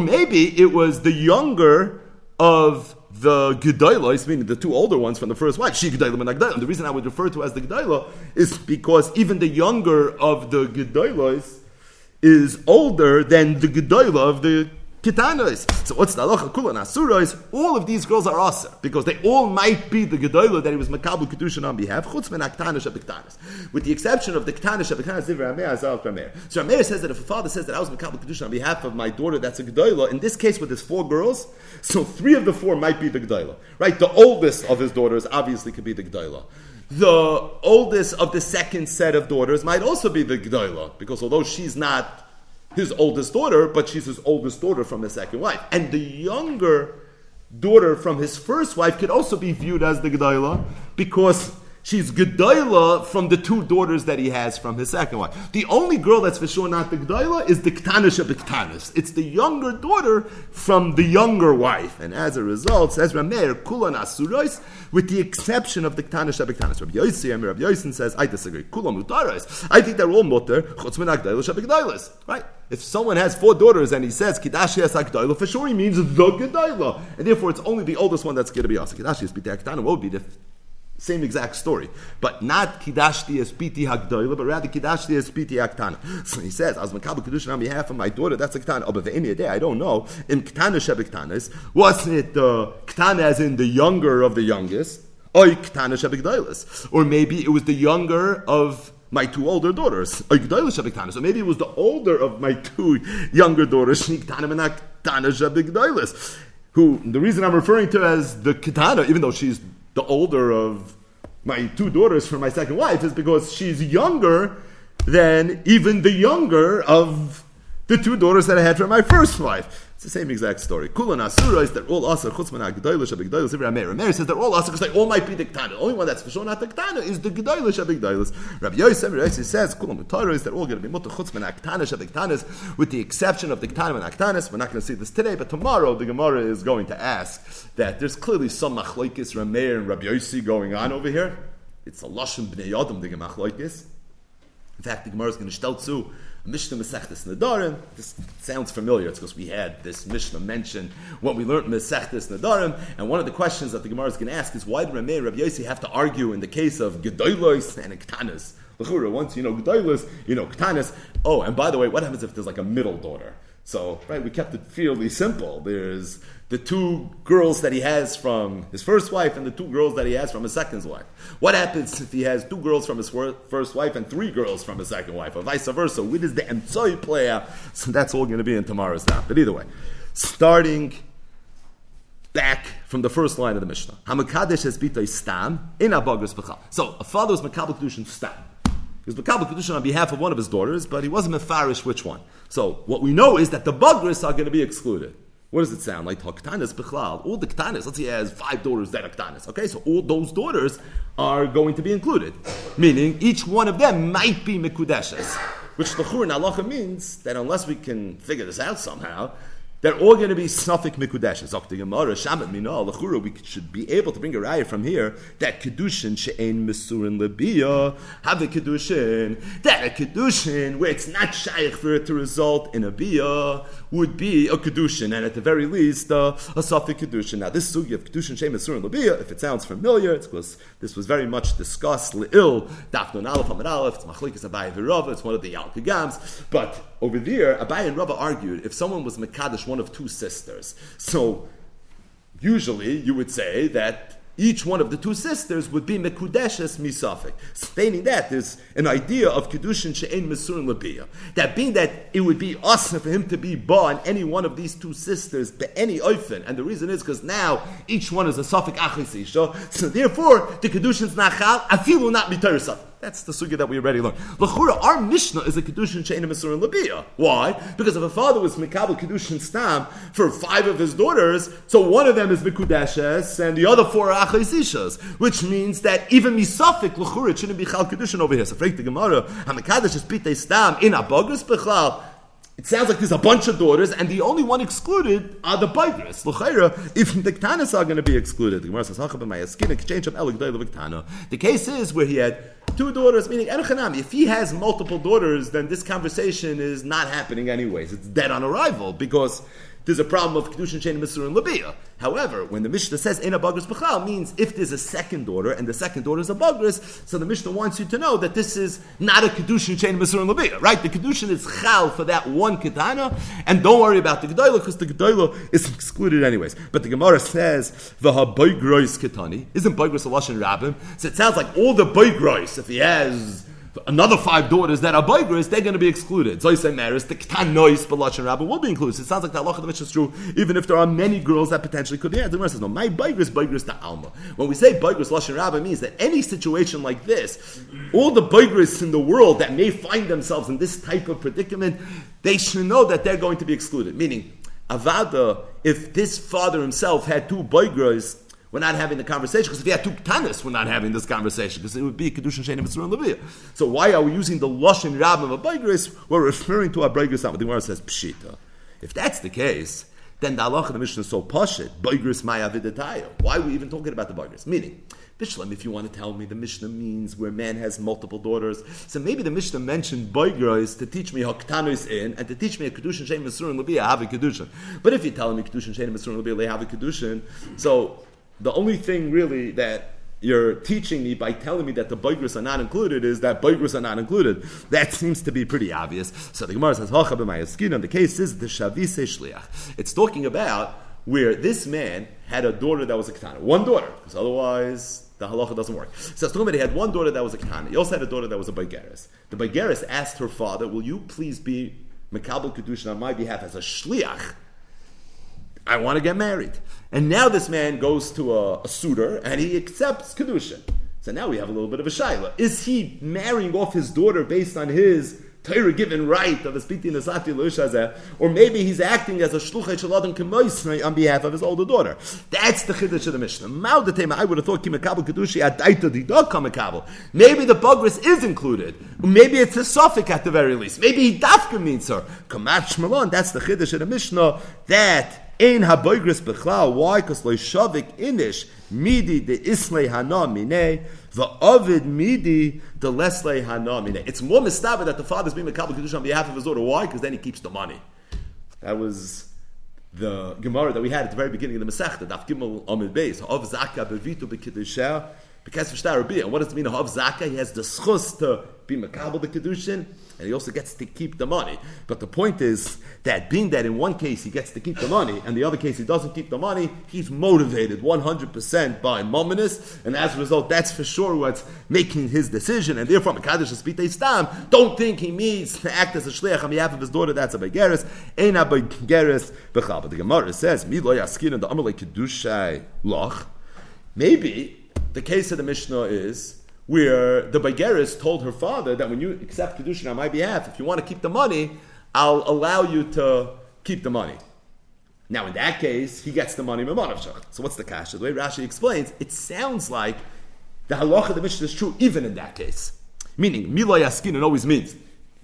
maybe it was the younger of the Gedolos, meaning the two older ones from the first wife, she and the reason I would refer to as the Gedolah is because even the younger of the Gedolos is older than the Gedolah of the Kitanos. So what's the halacha? Kulan asurais. All of these girls are asa because they all might be the gedola that he was makabel kedushin on behalf. Chutz men aktanish with the exception of the ktanish abiktanis divrei Rameir azal Rameir. So Rameir says that if a father says that I was makabel kedushin on behalf of my daughter, that's a gedola. In this case, with his four girls, so three of the four might be the gedola. Right, the oldest of his daughters obviously could be the gedola. The oldest of the second set of daughters might also be the gedola because although she's not his oldest daughter, but she's his oldest daughter from his second wife. And the younger daughter from his first wife could also be viewed as the Gedalah because she's Gedalah from the two daughters that he has from his second wife. The only girl that's for sure not the Gedalah is the Ktanish of Ktanis. It's the younger daughter from the younger wife. And as a result, says Rameir, Kulan Asurais, with the exception of the Ktanish of Ktanis. Rabbi Yossi, Rabbi Yossi says, I disagree. Kulan Utarais. I think they're all mutter, Chutz min Agdailah Right? If someone has four daughters and he says Kidashi es Agdailah, for sure he means the Gedailah. And therefore it's only the oldest one that's going to be Asa. Kidashi es B'tei would be the same exact story, but not kidashti as piti hagdoila, but rather kidashti as piti aktana. So he says, "As makabel kedushin on behalf of my daughter, that's a ktana." Oh, but the day, I don't know. In ktana shebiktanas, wasn't it the ktana as in the younger of the youngest? Or ktana shebikdoilis, or maybe it was the younger of my two older daughters. So maybe it was the older of my two younger daughters. Who the reason I'm referring to as the kitana, even though she's the older of my two daughters from my second wife is because she's younger than even the younger of the two daughters that I had from my first wife. It's the same exact story. Kulan Asura is that all Asa Chutzman Agdailah Shabigdailah Sivra Meir. Meir says they're all Asa because they all might be the Ketana. The only one that's for sure not the is the Gedailah Shabigdailah. Rabbi Yosef Yosef says Kulan Matara is that all going to be Mutter Chutzman Aktana Shabigdanas with the exception of the and Aktanas. We're not going to see this today, but tomorrow the Gemara is going to ask that there's clearly some Machlaikis Rameir and Rabbi Yosef going on over here. It's a Lashon Bnei Yadam the Machlaikis. In fact, the Gemara is going to stel to Mishnah Masechtas Nadarim. This sounds familiar. It's because we had this Mishnah mentioned when we learned Masechtas Nadarim. And one of the questions that the Gemara is going to ask is why did Rameh Rabbi Yossi have to argue in the case of Gedolos and Ktanas? Once you know Gedolos, you know Ktanas. Oh, and by the way, what happens if there's like a middle daughter? So, right, we kept it fairly simple. There's the two girls that he has from his first wife and the two girls that he has from his second wife. What happens if he has two girls from his first wife and three girls from his second wife, or vice versa? What is the emtsoi player? So that's all going to be in tomorrow's daf. But either way, starting back from the first line of the Mishnah, Hamakadesh has bitoy stam in abagras b'chal. So a father was makabel kedushin stam. He was makabel kedushin on behalf of one of his daughters, but he wasn't mefarish which one. So what we know is that the bagris are going to be excluded. What does it sound like? Haktanis bichlal. All the ktanis. Let's say he has five daughters that are ktanis. Okay, so all those daughters are going to be included, meaning each one of them might be mikudeshes. Which the chur in means that unless we can figure this out somehow, they're all going to be Safik Mikudesh. Shamat we should be able to bring a raya from here that Kedushin She'ein Mesurin Libya, have a Kedushin, that a Kedushin where it's not Shaykh for it to result in a Bia would be a Kedushin, and at the very least, uh, a Safik Kedushin. Now, this sugi of Kedushin She'ein Mesurin Libya, if it sounds familiar, it's because this was very much discussed, Le'il, Dafnun Aleph, Amid Aleph, it's Machlikas Abai Virava, it's one of the Yalkagams, but over there, Abai and Rava argued if someone was Mekadesh, one of two sisters. So usually you would say that each one of the two sisters would be Mekudeshes Misafik. Stating that, there's an idea of Kedushin She'en Mesurin Labiyah. That being that it would be awesome for him to be Ba on any one of these two sisters, but any oifen. And the reason is because now each one is a Safik Achisisha. So therefore, the Kedushin's Nachal, Afilu not Mitarisaf. That's the sugi that we already learned. L'chura, our Mishnah is a kedushin shein mesur and labia. Why? Because if a father was mikabel kedushin stam for five of his daughters, so one of them is mikudeshes and the other four are achayisishas, which means that even misafik l'chura it shouldn't be chal kedushin over here. So, the Gemara, hamikadesh is pitei stam in abagris bechal. It sounds like there's a bunch of daughters, and the only one excluded are the Baigris. if the Ktanas are going to be excluded, the Gemara says, The case is where he had two daughters, meaning if he has multiple daughters, then this conversation is not happening anyways. It's dead on arrival because there's a problem of Kedushin Shein Misur and Labia. However, when the Mishnah says in a Bagris Bechal, means if there's a second daughter and the second daughter is a Bagris, so the Mishnah wants you to know that this is not a Kedushin Shein Misur and Labia, right? The Kedushin is Chal for that one Ketana, and don't worry about the Gedolah because the Gedolah is excluded anyways. But the Gemara says, V'ha Ketani, isn't Boigros a Lashon Rabbim? So it sounds like all the Boigrois, if he has another five daughters that are boigris, they're going to be excluded. Say Maris, the Ktan Nois, Balach and Rabba will be included. It sounds like the Allah is true, even if there are many girls that potentially could be. Yeah, the Gemara says, no, my boigris, boigris to Alma. When we say boigris, Lashon Rabba means that any situation like this, all the boigris in the world that may find themselves in this type of predicament, they should know that they're going to be excluded. Meaning, Avada, if this father himself had two boigris, we're not having the conversation because if he had two tanis, we're not having this conversation because it would be kedushin shein mitzvah leviyah. So why are we using the lashon rabbim of a We're referring to a baigris. But the Gemara says pshita. If that's the case, then the halacha of the Mishnah is so pashit. Baigris maya vidatayo. Why are we even talking about the baigris? Meaning. Bishlam, if you want to tell me the Mishnah means where man has multiple daughters, so maybe the Mishnah mentioned Boigros to teach me Haktanu in and to teach me a Kedushin Shem Mesur and Lebi, I have a Kedushin. But if you're telling me Kedushin Shem and Lebi, I have a Kedushin, so the only thing really that you're teaching me by telling me that the boigris are not included is that boigris are not included. That seems to be pretty obvious. So the Gemara says, "Hocha b'mayaskin," and the case is the shavise shliach. It's talking about where this man had a daughter that was a katana, one daughter, because otherwise the halacha doesn't work. So he had one daughter that was a katana. He also had a daughter that was a baigeris. The baigeris asked her father, "Will you please be mekabel kedushin on my behalf as a shliach?" I want to get married. And now this man goes to a, a suitor and he accepts Kedushin. So now we have a little bit of a shaila. Is he marrying off his daughter based on his Torah given right of a spiti nesati lushazeh, or maybe he's acting as a shluchay shaladim kemoisnei on behalf of his older daughter. That's the chiddush of the Mishnah. Ma'udetema, I would have thought kimakabel kedushi adaita didok kamakabel. Maybe the bugris is included. Maybe it's a suffix at the very least. Maybe he dafka means her. Kamat shmalon. That's the chiddush of the Mishnah. That in haboigris bechlal. Why? Because loy shavik inish midi de islay hana minei. The Ovid Midi, the Lesle Hanamine. It's more mistaber that the father's being Makabal Kiddush on behalf of his daughter. Why? Because then he keeps the money. That was the Gemara that we had at the very beginning of the Masechta, Daf Gimel Amid Beis. Of Zaka Bevitu Bekiddusha. Because for Shtar And what does it mean? Of Zaka, he has the schus to be Makabal the Kiddushin and he also gets to keep the money. But the point is that being that in one case he gets to keep the money, and the other case he doesn't keep the money, he's motivated 100% by mominus, and as a result, that's for sure what's making his decision, and therefore, Mekadosh Espite Stam, don't think he needs to act as a shliach on behalf of his daughter, that's a begeris, ain't a begeris. But the Gemara says, Mi lo yaskin and the amalei kedushai loch. Maybe the case of the Mishnah is where the Bageris told her father that when you accept Kedushin on my behalf, if you want to keep the money, I'll allow you to keep the money. Now, in that case, he gets the money So what's the cash? The way Rashi explains, it sounds like the halacha of the Mishnah is true even in that case. Meaning, Mila Yaskin, it always means,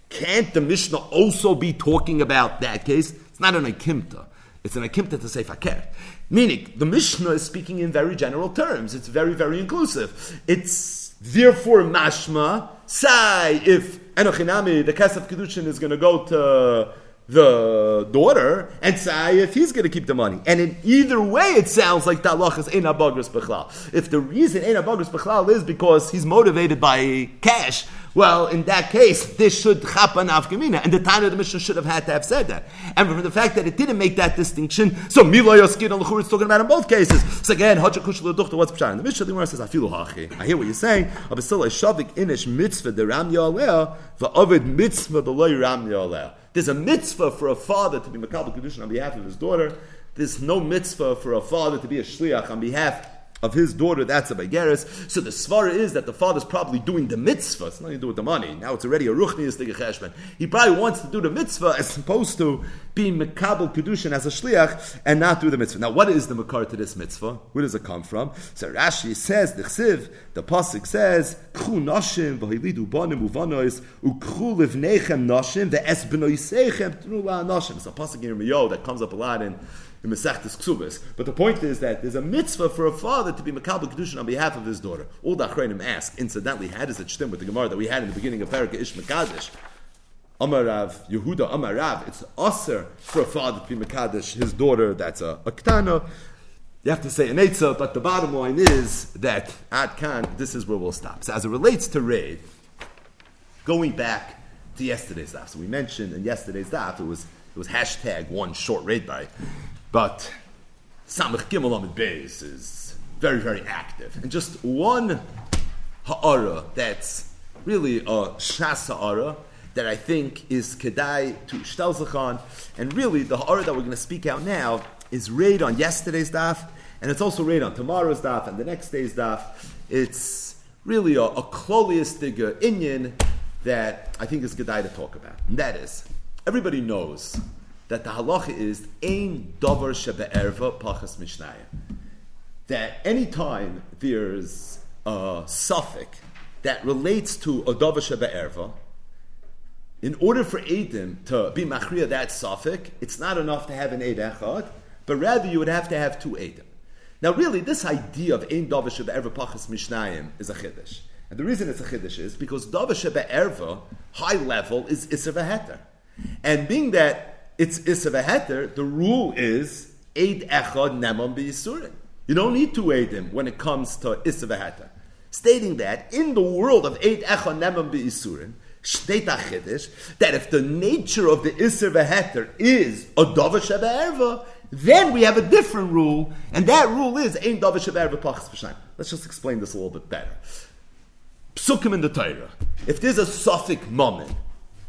can't the Mishnah also be talking about that case? It's not an Akimta. It's an Akimta to say Fakir. Meaning, the Mishnah is speaking in very general terms. It's very, very inclusive. It's Therefore, mashma, say if Enochinami, the Kesef Kedushin is going to go to the daughter, and say if he's going to keep the money. And in either way, it sounds like Talach is Ein Abagris Bechlal. If the reason Ein Abagris Bechlal is because he's motivated by cash, well, in that case, this should chapa nafkamina, and the time of the Mishnah should have had to have said that. And from the fact that it didn't make that distinction, so milo yoskin al is talking about in both cases. So again, hachakush leduchta, what's pshat? The Mishnah the Gemara says, afilu hachi. I hear what you're saying. Abasil shavik inish mitzvah the ram yaleh, va'avid mitzvah the loy ram yaleh. There's a mitzvah for a father to be makabel kedushin on behalf of his daughter. There's no mitzvah for a father to be a shliach on behalf of his daughter, that's a Begeris. So the svara is that the father's probably doing the mitzvah. It's nothing to do with the money. Now it's already a ruchnius cheshbon. He probably wants to do the mitzvah as opposed to being mekabel kedushin as a shliach and not do the mitzvah. Now, what is the makar to this mitzvah? Where does it come from? So Rashi says the chsiv, the pasuk says, "Kchu nashim v'hilidu banim uvanois livnechem nashim ve'es benoisechem trula nashim." It's a pasuk in Yirmiyahu that comes up a lot in in Masechtas Ksubas. But the point is that there's a mitzvah for a father to be Makabal Kedushin on behalf of his daughter. All the Achreinim ask, incidentally, how does it stem with the Gemara that we had in the beginning of Parak Ish Makadesh? Amarav, Yehuda Amarav, it's aser for a father to be Makadesh, his daughter, that's a, a. You have to say an Eitzah, but the bottom line is that at Khan, this is where we'll stop. So as it relates to raid, going back to yesterday's daf, so we mentioned in yesterday's daf, it was it was hashtag one short raid by. But Samach Gimel Amid Beis is very, very active. And just one ha'ara that's really a shas ha'ara that I think is kedai to shtelzachan. And really, the ha'ara that we're going to speak out now is raid on yesterday's daf, and it's also raid on tomorrow's daf and the next day's daf. It's really a, a kloliistic inyan that I think is kedai to talk about. And that is, everybody knows that the halacha is ein davar shebe'erva pachas mishnaya. That anytime there's a suffix that relates to a davar shebe'erva, in order for Edim to be machriya that suffix, it's not enough to have an Eid echad, but rather you would have to have two Edim. Now, really, this idea of ein davar shebe'erva pachas mishnayim is a chiddush. And the reason it's a chiddush is because davar shebe'erva, high level, is isser v'heter. And being that it's Heter, the rule is Eid Echad Nemam B'Yisurin. You don't need to aid him when it comes to Heter. Stating that in the world of Eid Echad Nemam B'Yisurin, Achidish, that if the nature of the Heter is a Dova Sheba then we have a different rule, and that rule is Ein Dova Sheba Pachas Let's just explain this a little bit better. Psukim in the Torah. If there's a suffix moment,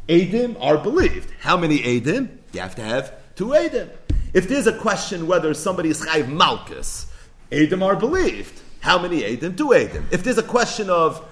Edim are believed. How many Edim? You have to have two Edim. If there's a question whether somebody is Chayv Malkus, Edim are believed. How many Edim? Two Edim. If there's a question of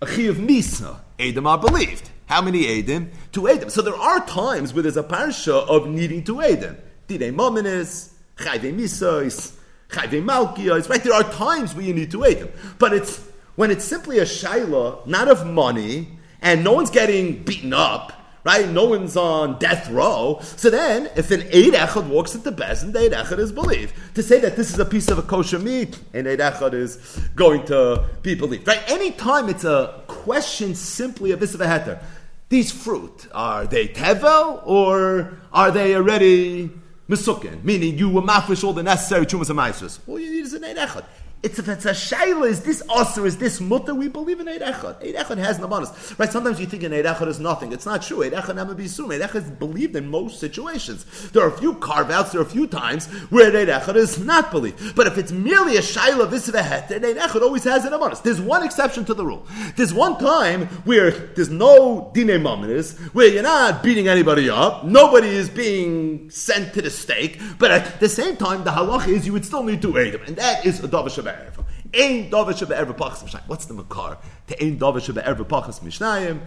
a Chiv Misa, Edim are believed. How many Edim? Two Edim. So there are times where there's a parsha of needing to Edim. Dide Mominis, Chayve Misois, Chayve Malkios, right? There are times where you need to Edim. But it's when it's simply a Shaila, not of money, and no one's getting beaten up, right? No one's on death row. So then, if an Eid Echad walks into Bezin, the Eid Echad is believed. To say that this is a piece of a kosher meat, an Eid Echad is going to be believed, right? Anytime it's a question simply of a heter, these fruit, are they tevel or are they already misukin? Meaning you will mafish all the necessary chumas and maestros. All you need is an Eid Echad. It's if it's a shayla, is this usr, is this mutter? We believe in Eid Echad. Eid Echad has namanas. Right? Sometimes you think an Eid Echad is nothing. It's not true. Eid Echad assumed. Eid Echad is believed in most situations. There are a few carve outs. There are a few times where Eid Echad is not believed. But if it's merely a shayla, this is a het, Eid Echad always has an amanas. There's one exception to the rule. There's one time where there's no dine mamanis, where you're not beating anybody up, nobody is being sent to the stake, but at the same time, the halach is you would still need to aid them, and that is a davar Erev. What's the makar to ein davar shebe'erev pachas mishnayim?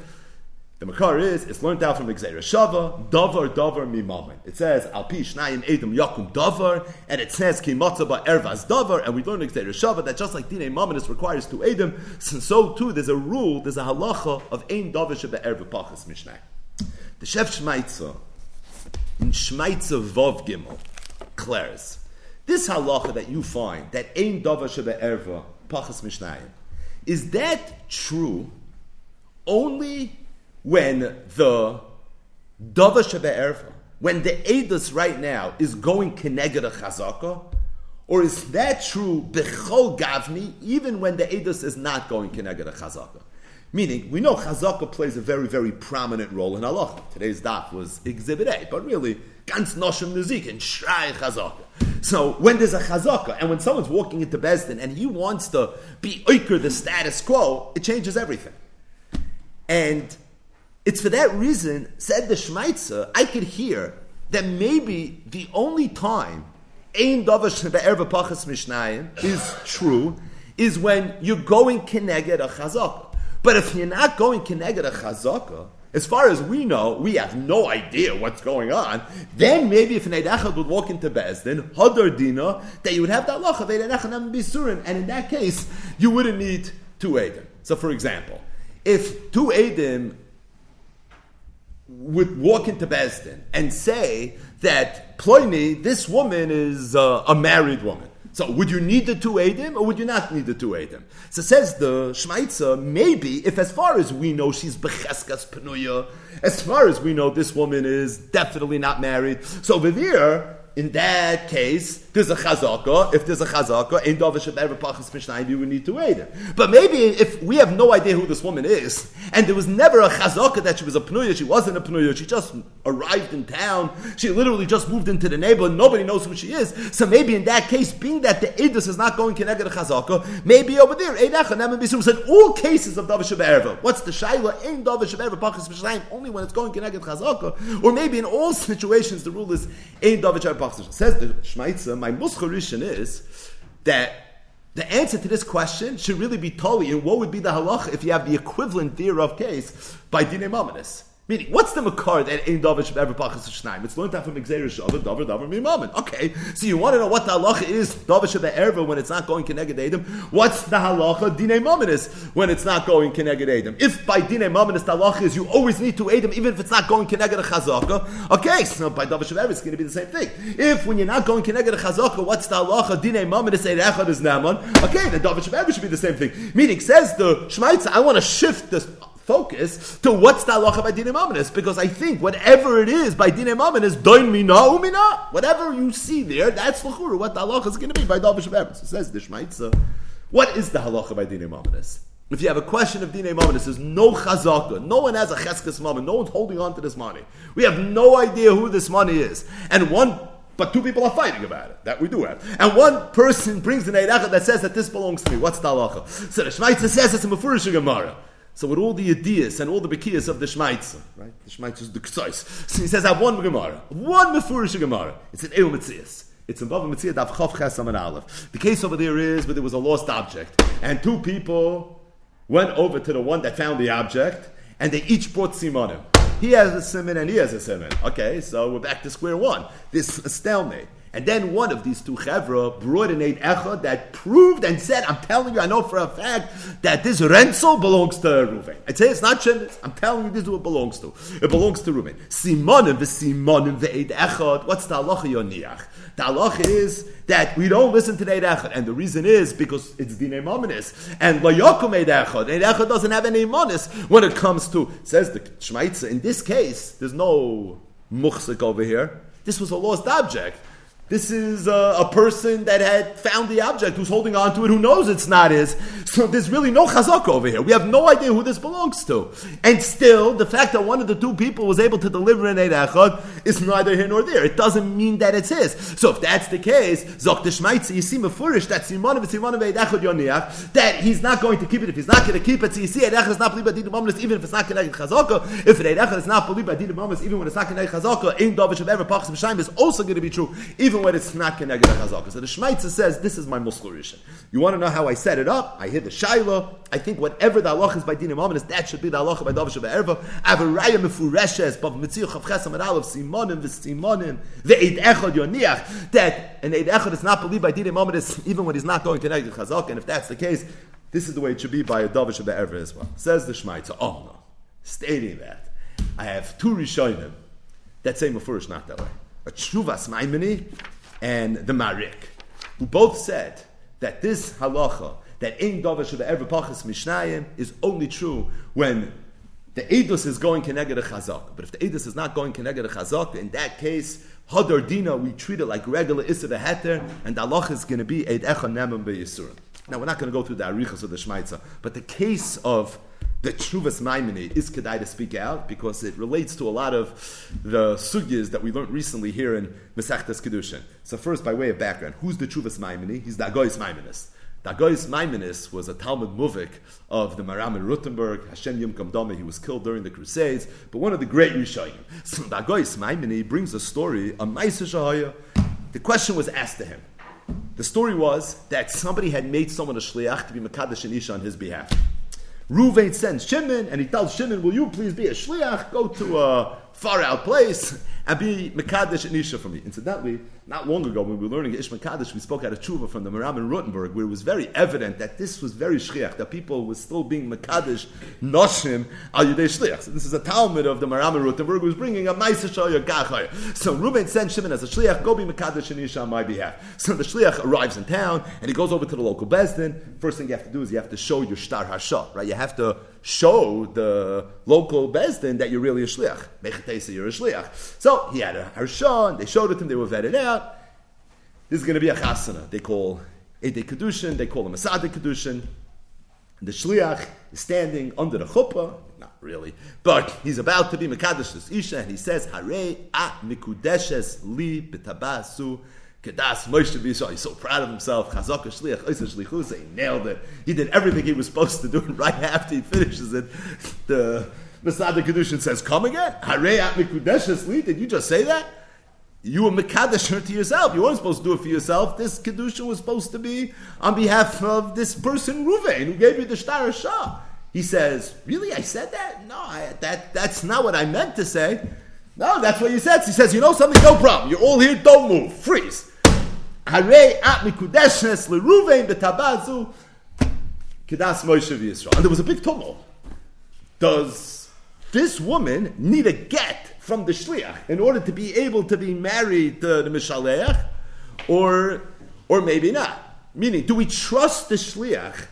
The makar is it's learned out from Xera Shava davar davar mimamin. It says al pi shnayim edom yakum davar, and it says ki matzah ervas davar, and we learn Xera Shava that just like dine mamonis requires two edom, so too there's a rule, there's a halacha of ein davar shebe'erev pachas mishnayim. The Chef Shmaitza in Shmaitza Vov Gimel declares this halacha that you find, that ein davar shebe pachas mishnayim, is that true only when the davar shebe when the edus right now is going keneged a chazaka, or is that true bechol gavni, even when the edus is not going keneged a chazaka? Meaning, we know chazaka plays a very, very prominent role in halacha. Today's daf was exhibit A, but really, ganz noshim nizik and shrei chazaka. So when there's a chazaka, and when someone's walking into Besdin and he wants to be oiker the status quo, it changes everything. And it's for that reason, said the Shmaitzer, I could hear that maybe the only time Ein Davash Pachas Mishnayim is true is when you're going Keneged a chazaka. But if you're not going Keneged a chazaka, as far as we know, we have no idea what's going on. Then maybe if an would walk into Bezdin, Hadar Dina, that you would have that lacha of Eidachad Bisurim, and in that case, you wouldn't need two Eidim. So for example, if two Eidim would walk into Bezdin and say that Ploini, this woman is uh, a married woman, so would you need the two Adim or would you not need the two Adim? So says the Shmaitza, maybe if as far as we know she's Becheskas Penuya, as far as we know this woman is definitely not married. So over in that case, there's a chazaka. If there's a chazaka, in Davish would need to wait. But maybe if we have no idea who this woman is, and there was never a chazaka that she was a pnuya, she wasn't a pnuya, she just arrived in town, she literally just moved into the neighborhood, nobody knows who she is. So maybe in that case, being that the edus is not going connected to chazaka, maybe over there, Bisum said all cases of Davish. What's the shaila? In Davish only when it's going connected to chazaka, or maybe in all situations the rule is in Davish Says the Shmaitza, my muscharishan is that the answer to this question should really be totally and what would be the halach if you have the equivalent thereof case by Dine Mamanis. Meaning, what's the makar that ain't davar should ever pachas shnaim? It's learned from Xer Shabbat, davar davar mimamin. Okay, so you want to know what the halacha is davar should erva when it's not going keneged edim? What's the halacha dine maminis when it's not going keneged edim? If by dine maminis the halacha is you always need to edim even if it's not going keneged a chazaka, okay, so by davar erva it's going to be the same thing. If when you're not going keneged a chazaka, what's the halacha dine maminis eid echad is naman? Okay, the davar erva should be the same thing. Meaning, says the Shmaitza, I want to shift this focus to what's the halacha by dinim aminis, because I think whatever it is by dinim aminis, doin mina umina, whatever you see there, that's l'churu, what the halacha is going to be by davish of So says the Shmaitza, what is the halacha by dinim aminis? If you have a question of dinim aminis, there's no chazaka, no one has a cheskes moment, no one's holding on to this money. We have no idea who this money is, and one but two people are fighting about it. That we do have. And one person brings an Eidachah that says that this belongs to me. What's the halacha? So the Shmaitza says it's a Mefurish Gemara. So with all the ideas and all the bekiyas of the Shmaitza, right? The Shmaitza is the Ksais. So he says, I have one Gemara, one Mefurish Gemara. It's an Eil Metzias. It's in Bava Metzia Dav Chav Chesam and Aleph. The case over there is where there was a lost object, and two people went over to the one that found the object, and they each brought simonim. He has a simon and he has a simon. Okay, so we're back to square one. This stalemate. And then one of these two chevra brought an eight echad that proved and said, I'm telling you, I know for a fact that this rental belongs to Reuven. I say it's not Shemitz. I'm telling you this is what it belongs to. It belongs to Reuven. Simonim v'simonim v'eight echad. What's the halacha yoniach? The halacha is that we don't listen to the eight echad. And the reason is because it's the mominus. And layokum eight echad. Eight echad doesn't have any monis when it comes to, says the Shmaitza, in this case, there's no muchsik over here. This was a lost object. This is a, a, person that had found the object, who's holding on to it, who knows it's not his. So there's really no chazak over here. We have no idea who this belongs to. And still, the fact that one of the two people was able to deliver an Eid Echad is neither here nor there. It doesn't mean that it's his. So if that's the case, Zok Deshmaitzi, you see Mefurish, that Simon of Simon Eid Echad Yoniach, that he's not going to keep it. If he's not going to keep it, you see Eid Echad is not believed by Mamlis, even if it's not connected chazaka. If Eid Echad is not believed by Mamlis, even when it's not connected chazaka, Ein Davish of ever Pachs is also going to be true, even when it's not connected to chazaka. So the Shmaitza says, this is my Muslim You want to know how I set it up? I hit the Shaila. I think whatever the halach is by Dina Mamlis, that should be the halach by Davish of Erva. Avaraya Mefureshes, Bav Mitzil Chav Chesam and Aleph, Simonim, V'Simonim, Ve'ed Echad Yoniach, that an Eid Echad is not believed by Dina Mamlis, even when he's not going connected to chazaka. And if that's the case, this is the way it should be by a Davish of Erva as well. Says the Shmaitza, oh no, stating that. I have two Rishonim that say Mefurish not that way. A Chuvas Maimini and the Marik, who both said that this halacha, that Ein Dover Sheva Ever Pachas Mishnayim, is only true when the Edus is going Keneged a Chazak. But if the Edus is not going Keneged a Chazak, in that case, Hadar Dina, we treat it like regular Issa Heter, and the halacha is going to be Eid Echa Nemem. Now, we're not going to go through the Arichas of the Shmaitza, but the case of the Chuvas Maimoni is Kedai to speak out because it relates to a lot of the sugyas that we learned recently here in Mesechtes Kedushin. So first, by way of background, who's the Chuvas Maimoni? He's the Agois. The Agois Maimonis was a Talmud Muvik of the Maram in Rothenburg. Hashem Yom Kamdame, he was killed during the Crusades, but one of the great Rishayim. So the Agois Maimoni brings a story, a Maisa Shahaya. The question was asked to him. The story was that somebody had made someone a shliach to be Makadash and Isha on his behalf. Ruvain sends Shimon, and he tells Shimon, "Will you please be a shliach? Go to a far out place and be Mekadesh and Isha for me. Incidentally, not long ago when we were learning Ish Mekadesh, we spoke out of Tshuva from the Maram in Rothenburg, where it was very evident that this was very shliach, that people were still being Mekadesh, Noshim, al Yudei Shliach. So this is a Talmud of the Maram in Rothenburg who was bringing a Maisa Shoya Gachaya. So Reuben sent Shimon as a shliach, go be Mekadesh and Isha on my behalf. So the shliach arrives in town, and he goes over to the local Bezdin. First thing you have to do is you have to show your Shtar Hasha, right? You have to show the local Bezdin that you're really a shliach. Mechatesa, you're a shliach. So he had a harsha, they showed it to him, they were vetted out. This is going to be a chasana. They call Ede Kedushin, they call him a Sade Kedushin. The shliach is standing under the chuppah, not really, but he's about to be Mekadesh Isha, and he says, Hare a mikudeshes li betabasu Kedas Moshe Bishal, he's so proud of himself. Chazaka Shliach, Oisa Shlichus, he nailed it. He did everything he was supposed to do, and right after he finishes it, the Masada Kedushin says, Come again? Hare at Mikudeshes did you just say that? You were Mekadesh to yourself. You weren't supposed to do it for yourself. This Kedushin was supposed to be on behalf of this person, Ruvain, who gave you the Shtar Shah. He says, Really? I said that? No, I, that, that's not what I meant to say. No, that's what he says. He says, You know something? No problem. You're all here. Don't move. Freeze. Harei at mikudeshes leruvein betabazu kedas Moshe v'Yisrael. And there was a big tumult. Does this woman need a get from the shliach in order to be able to be married to the mishaleach, or or maybe not? Meaning, do we trust the shliach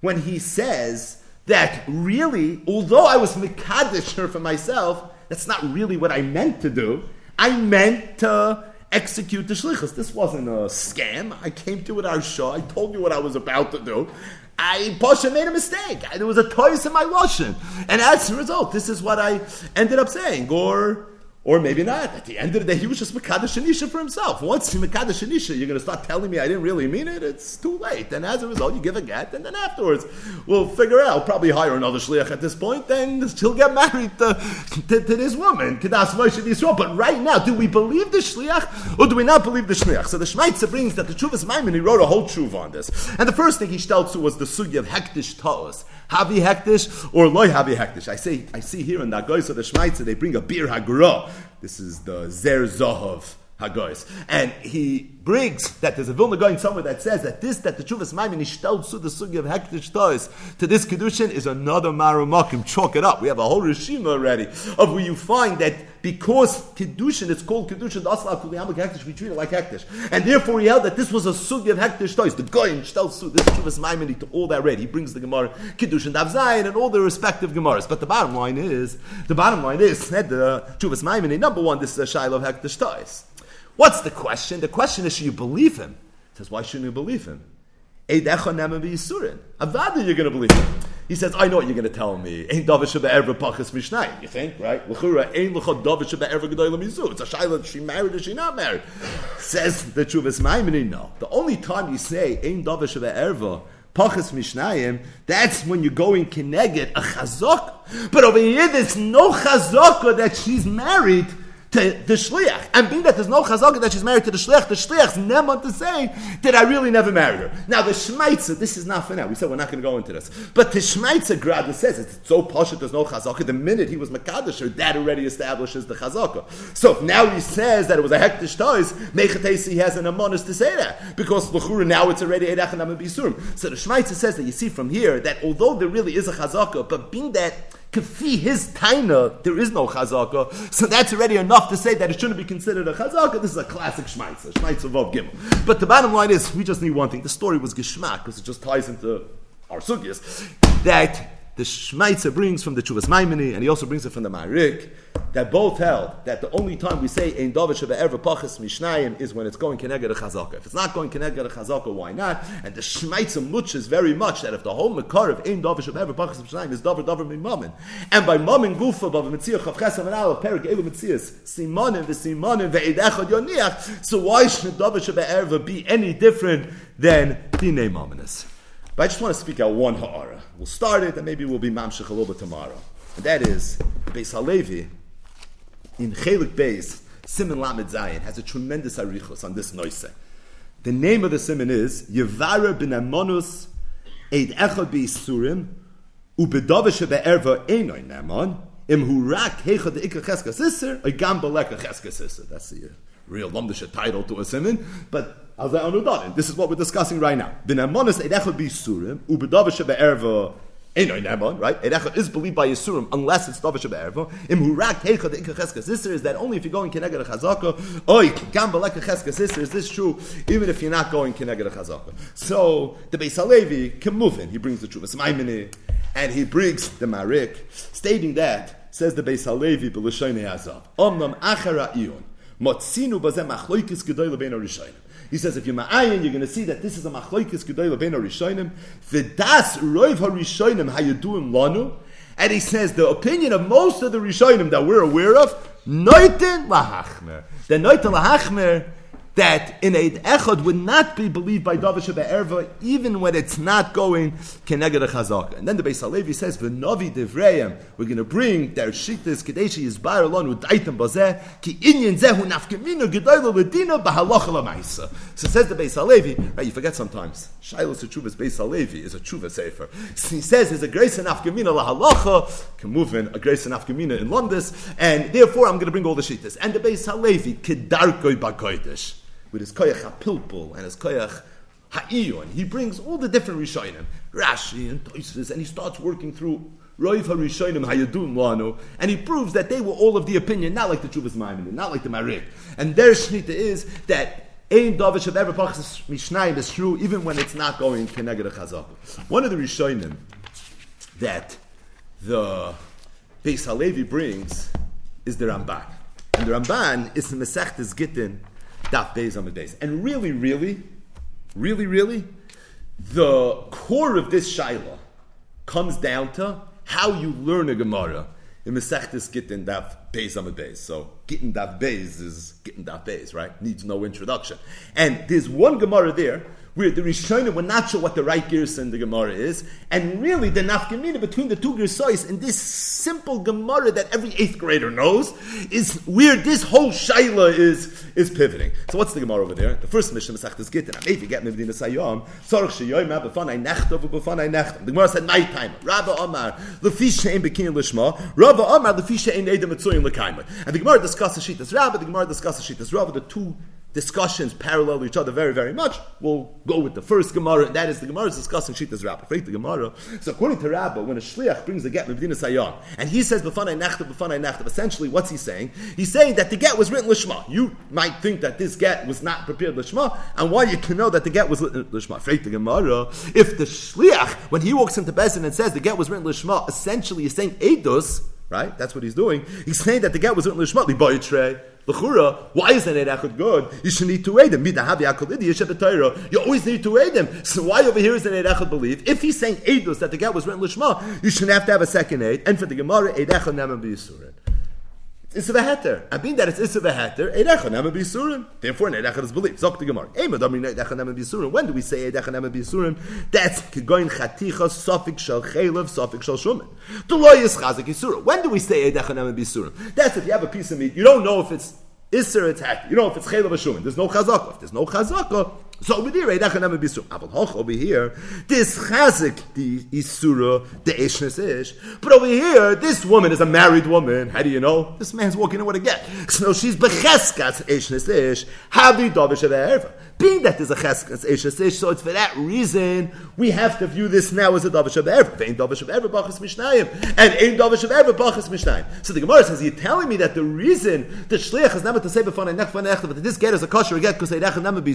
when he says that really, although I was mikadesh her for myself, that's not really what I meant to do. I meant to execute the shlichus. This wasn't a scam. I came to it our show. I told you what I was about to do. I Pasha made a mistake. There was a toys in my washing. And as a result, this is what I ended up saying. Or Or maybe not. At the end of the day, he was just Makadash Shanisha for himself. Once you Makadash Shanisha, you're going to start telling me I didn't really mean it, it's too late. And as a result, you give a get, and then afterwards, we'll figure out, probably hire another Shliach at this point, then he'll get married to, to, to this woman. But right now, do we believe the Shliach, or do we not believe the Shliach? So the Shmaitza brings that the Chuvas Maimon, he wrote a whole Chuv on this. And the first thing he to was the Sugya of Hektish Ta'os. Havi Hektish or Loy Havi Hektish. I say, I see here in of the Shmaitza, they bring a beer Hagra. This is the Zer Zohov. Hagois. And he brings that there's a Vilna Gaon somewhere that says that this, that the Chuvas Maimin ishtel to the sugi of Hektish Tois to this Kedushin is another Marumakim. Chalk it up. We have a whole Rishima already of where you find that because Kedushin, it's called Kedushin, the Asla Kuliyamuk Hektish, we treat it like Hektish. And therefore he held that this was a sugi of Hektish Tois. The Goyin ishtel su, this Chuvas Maimin to all that ready. He brings the Gemara, Kedushin, Dav Zayin, and all the respective Gemaras. But the bottom line is, the bottom line is, that the Chuvas Maimin, number one, this is a Shiloh Hektish Tois. What's the question? The question is, should you believe him? He says, why shouldn't you believe him? Avada, you're going to believe him. He says, I know what you're going to tell me. Ain't David Sheba ever pachas mishnayim. You think, right? L'chura, ain't l'chot David Sheba ever gedoyla mizu. It's a shayla, she married or she not married. Says the Chuvas Maimoni, no. The only time you say, ain't David Sheba ever, Pachas Mishnayim, that's when you're going Keneged, a chazok. But over here, there's no chazok that she's married to the shliach. And being that there's no chazaka that she's married to the shliach, the shliach's never to say that I really never married her. Now the shmeitzer, this is not for now. We said we're not going to go into this, but the shmeitzer grad says it's so posh there's no chazaka. The minute he was makadosh, that already establishes the chazaka. So if now he says that it was a hektish toys, mechatesi has an amonis to say that because l'chura now it's already edachanam bisurim. So the shmeitzer says that you see from here that although there really is a chazaka, but being that Kafi his taina, there is no chazaka, so that's already enough to say that it shouldn't be considered a chazaka. This is a classic shmaitza, shmaitza vav gimel. But the bottom line is, we just need one thing. The story was geschmack because it just ties into our sugyas that the Shmaitzer brings from the Chuvas Maimini, and he also brings it from the Marik, that both held that the only time we say Ein David Sheba Ever Pachas Mishnayim is when it's going Keneged a Chazaka. If it's not going Keneged a Chazaka, why not? And the Shmaitzer muches very much that if the whole Makar of Ein David Sheba Ever Pachas Mishnayim is David David Mimamin, and by Mamin Gufa, Bava Metzia Chav Chesam and Aleph, Perik Eva Mitzias, Simonim, Vesimonim, Ve'ed Echad Yoniach, so why should David Sheba Ever be any different than Dinei Maminis? But I just want to speak out one ha'ara. We'll start it, and maybe we'll be mamshich a little bit tomorrow. And that is, Beis Halevi, in Chelik Beis, Simon Lamed Zayin, has a tremendous arichos on this noise. The name of the simon is Yevara bin Amonus Eid Echad Beisurim Ubedavish Be'erva Namon Im Hurak Hechad Ikka Cheska Sisser Oigam Beleka Cheska Sisser. That's the uh, real Lomdisha title to a simon, but this is what we're discussing right now. Bin Amonis Eidechot be Surim, Ubedavish Be'erva right? Erechot is believed by Yisurim unless it's Davish Be'erva. Im Hurak Heicha the Ikka Cheska sister is that only if you're going Keneged a Chazaka, Oy, Gam Beleka Cheska sister, is this true even if you're not going Keneged a Chazaka? So the Beis Halevi can move in. He brings the Chuvas Maimini and he brings the Marik, stating that, says the Beis Halevi, Azav, Omnam Achara Ion, Motzinu Bazem Achloikis Gedoyle Ben Arishayim. He says if you're ma'ayin, you're going to see that this is a machlokes gedayla ben harishonim. V'das roiv harishonim hayaduim lanu. And he says the opinion of most of the rishonim that we're aware of, noitin lahachmer. The noitin lahachmer that in Eid Echad would not be believed by David Erva, even when it's not going Keneged Chazaka. And then the Beis Halevi says, "V'novi devrayim." We're going to bring their shittas kadeshi yizbar alon udaitem bazeh ki inyan zehu nafkemina gedoyla ledina b'halacha lamaisa. So says the Beis Halevi. Right, you forget sometimes. Shiloh Tshuvas Beis Halevi is a tshuva sefer. So he says there's a grace lahalacha can move in a grace and nafkemina in Londis, and therefore I'm going to bring all the shittas. And the Beis Halevi kedarkoi bakoidish with his koyach hapilpul and his koyach ha'iyun. He brings all the different rishonim, Rashi and Toifus, and he starts working through Roiv HaRishonim Hayadun Lanu, and he proves that they were all of the opinion, not like the Chuvas Maimon, not like the Marik. And their shnita is that Ein Davish of ever Mishnayim is true even when it's not going Keneged Chazak. One of the Rishonim that the Beis Halevi brings is the Ramban. And the Ramban is the Mesechtes Gittin Daf Beis Amid Beis. And really, really, really, really, the core of this Shaila comes down to how you learn a Gemara in Mesechtes Gittin Daf Beis Amid Beis. So Gittin Daf Beis is Gittin Daf Beis, right? Needs no introduction. And there's one Gemara there where the Rishonim were not sure what the right Girsa in the Gemara is, and really the nafkamina between the two Girsais in this simple Gemara that every eighth grader knows is where this whole Shaila is is pivoting. So what's the Gemara over there? The first mission is Sachtas Gittin. If you get Mevdina Sayom, Sorach Sheyoyim B'fanai Nechtov B'fanai Nechtom. The Gemara said night time. Rabba Omar Lefish Shein Bekin Lishma. Rabba Omar Lefish Shein Edem Etzuyim Lekaimer. And the Gemara discusses Shitas Rabba. The Gemara discusses Shitas Rabba. The two discussions parallel each other very, very much. We'll go with the first Gemara, and that is the Gemara is discussing Shitas Rabbah. Freak the Gemara. So according to Rabbah, when a Shliach brings a get Mevdina Sayon, and he says B'fanai Nachtav, B'fanai Nachtav, essentially what's he saying? He's saying that the get was written Lishma. You might think that this get was not prepared Lishma, and why you can know that the get was written Lishma. Freak the Gemara. If the Shliach, when he walks into Bezin and says the get was written Lishma, essentially he's saying Eidos, right? That's what he's doing. He's saying that the get was written Lishma, Libayitray. L'chura, why is an Eid good? You should need to aid him. You always need to aid him. So why over here is an Eid Echad believe? If he's saying Eidus that the get was written Lishma, you shouldn't have to have a second aid. And for the Gemara, Eid Echad. It's Issa v'heter. I mean that it's Issa v'heter. Eidechon nema b'yisurim. Therefore, an Eidechon is believed. Zok the Gemara. Ema damri Eidechon nema b'yisurim. When do we say Eidechon nema b'yisurim? That's kegoin chaticha sofik shel chaylev sofik shel shumin. The law is chazik yisura. When do we say Eidechon nema b'yisurim? That's if you have a piece of meat. You don't know if it's Isser, it's happy. You know if it's chaylev or shumin. There's no chazaka. If there's no chazaka, so over there, over here, this chazik the isura the ishnes ish. But over here, this woman is a married woman. How do you know? This man's walking in with a get. So she's becheskas ishnes ish. Havi davish erva. Being that there's a cheskas ishnes ish, so it's for that reason we have to view this now as a davish of erva. Vein davish of erva bachas mishnayim, and ein davish of erva bachas mishnayim. So the Gemara says, you're telling me that the reason the shliach is never to say before nech nech that this get is a kosher get because they never be.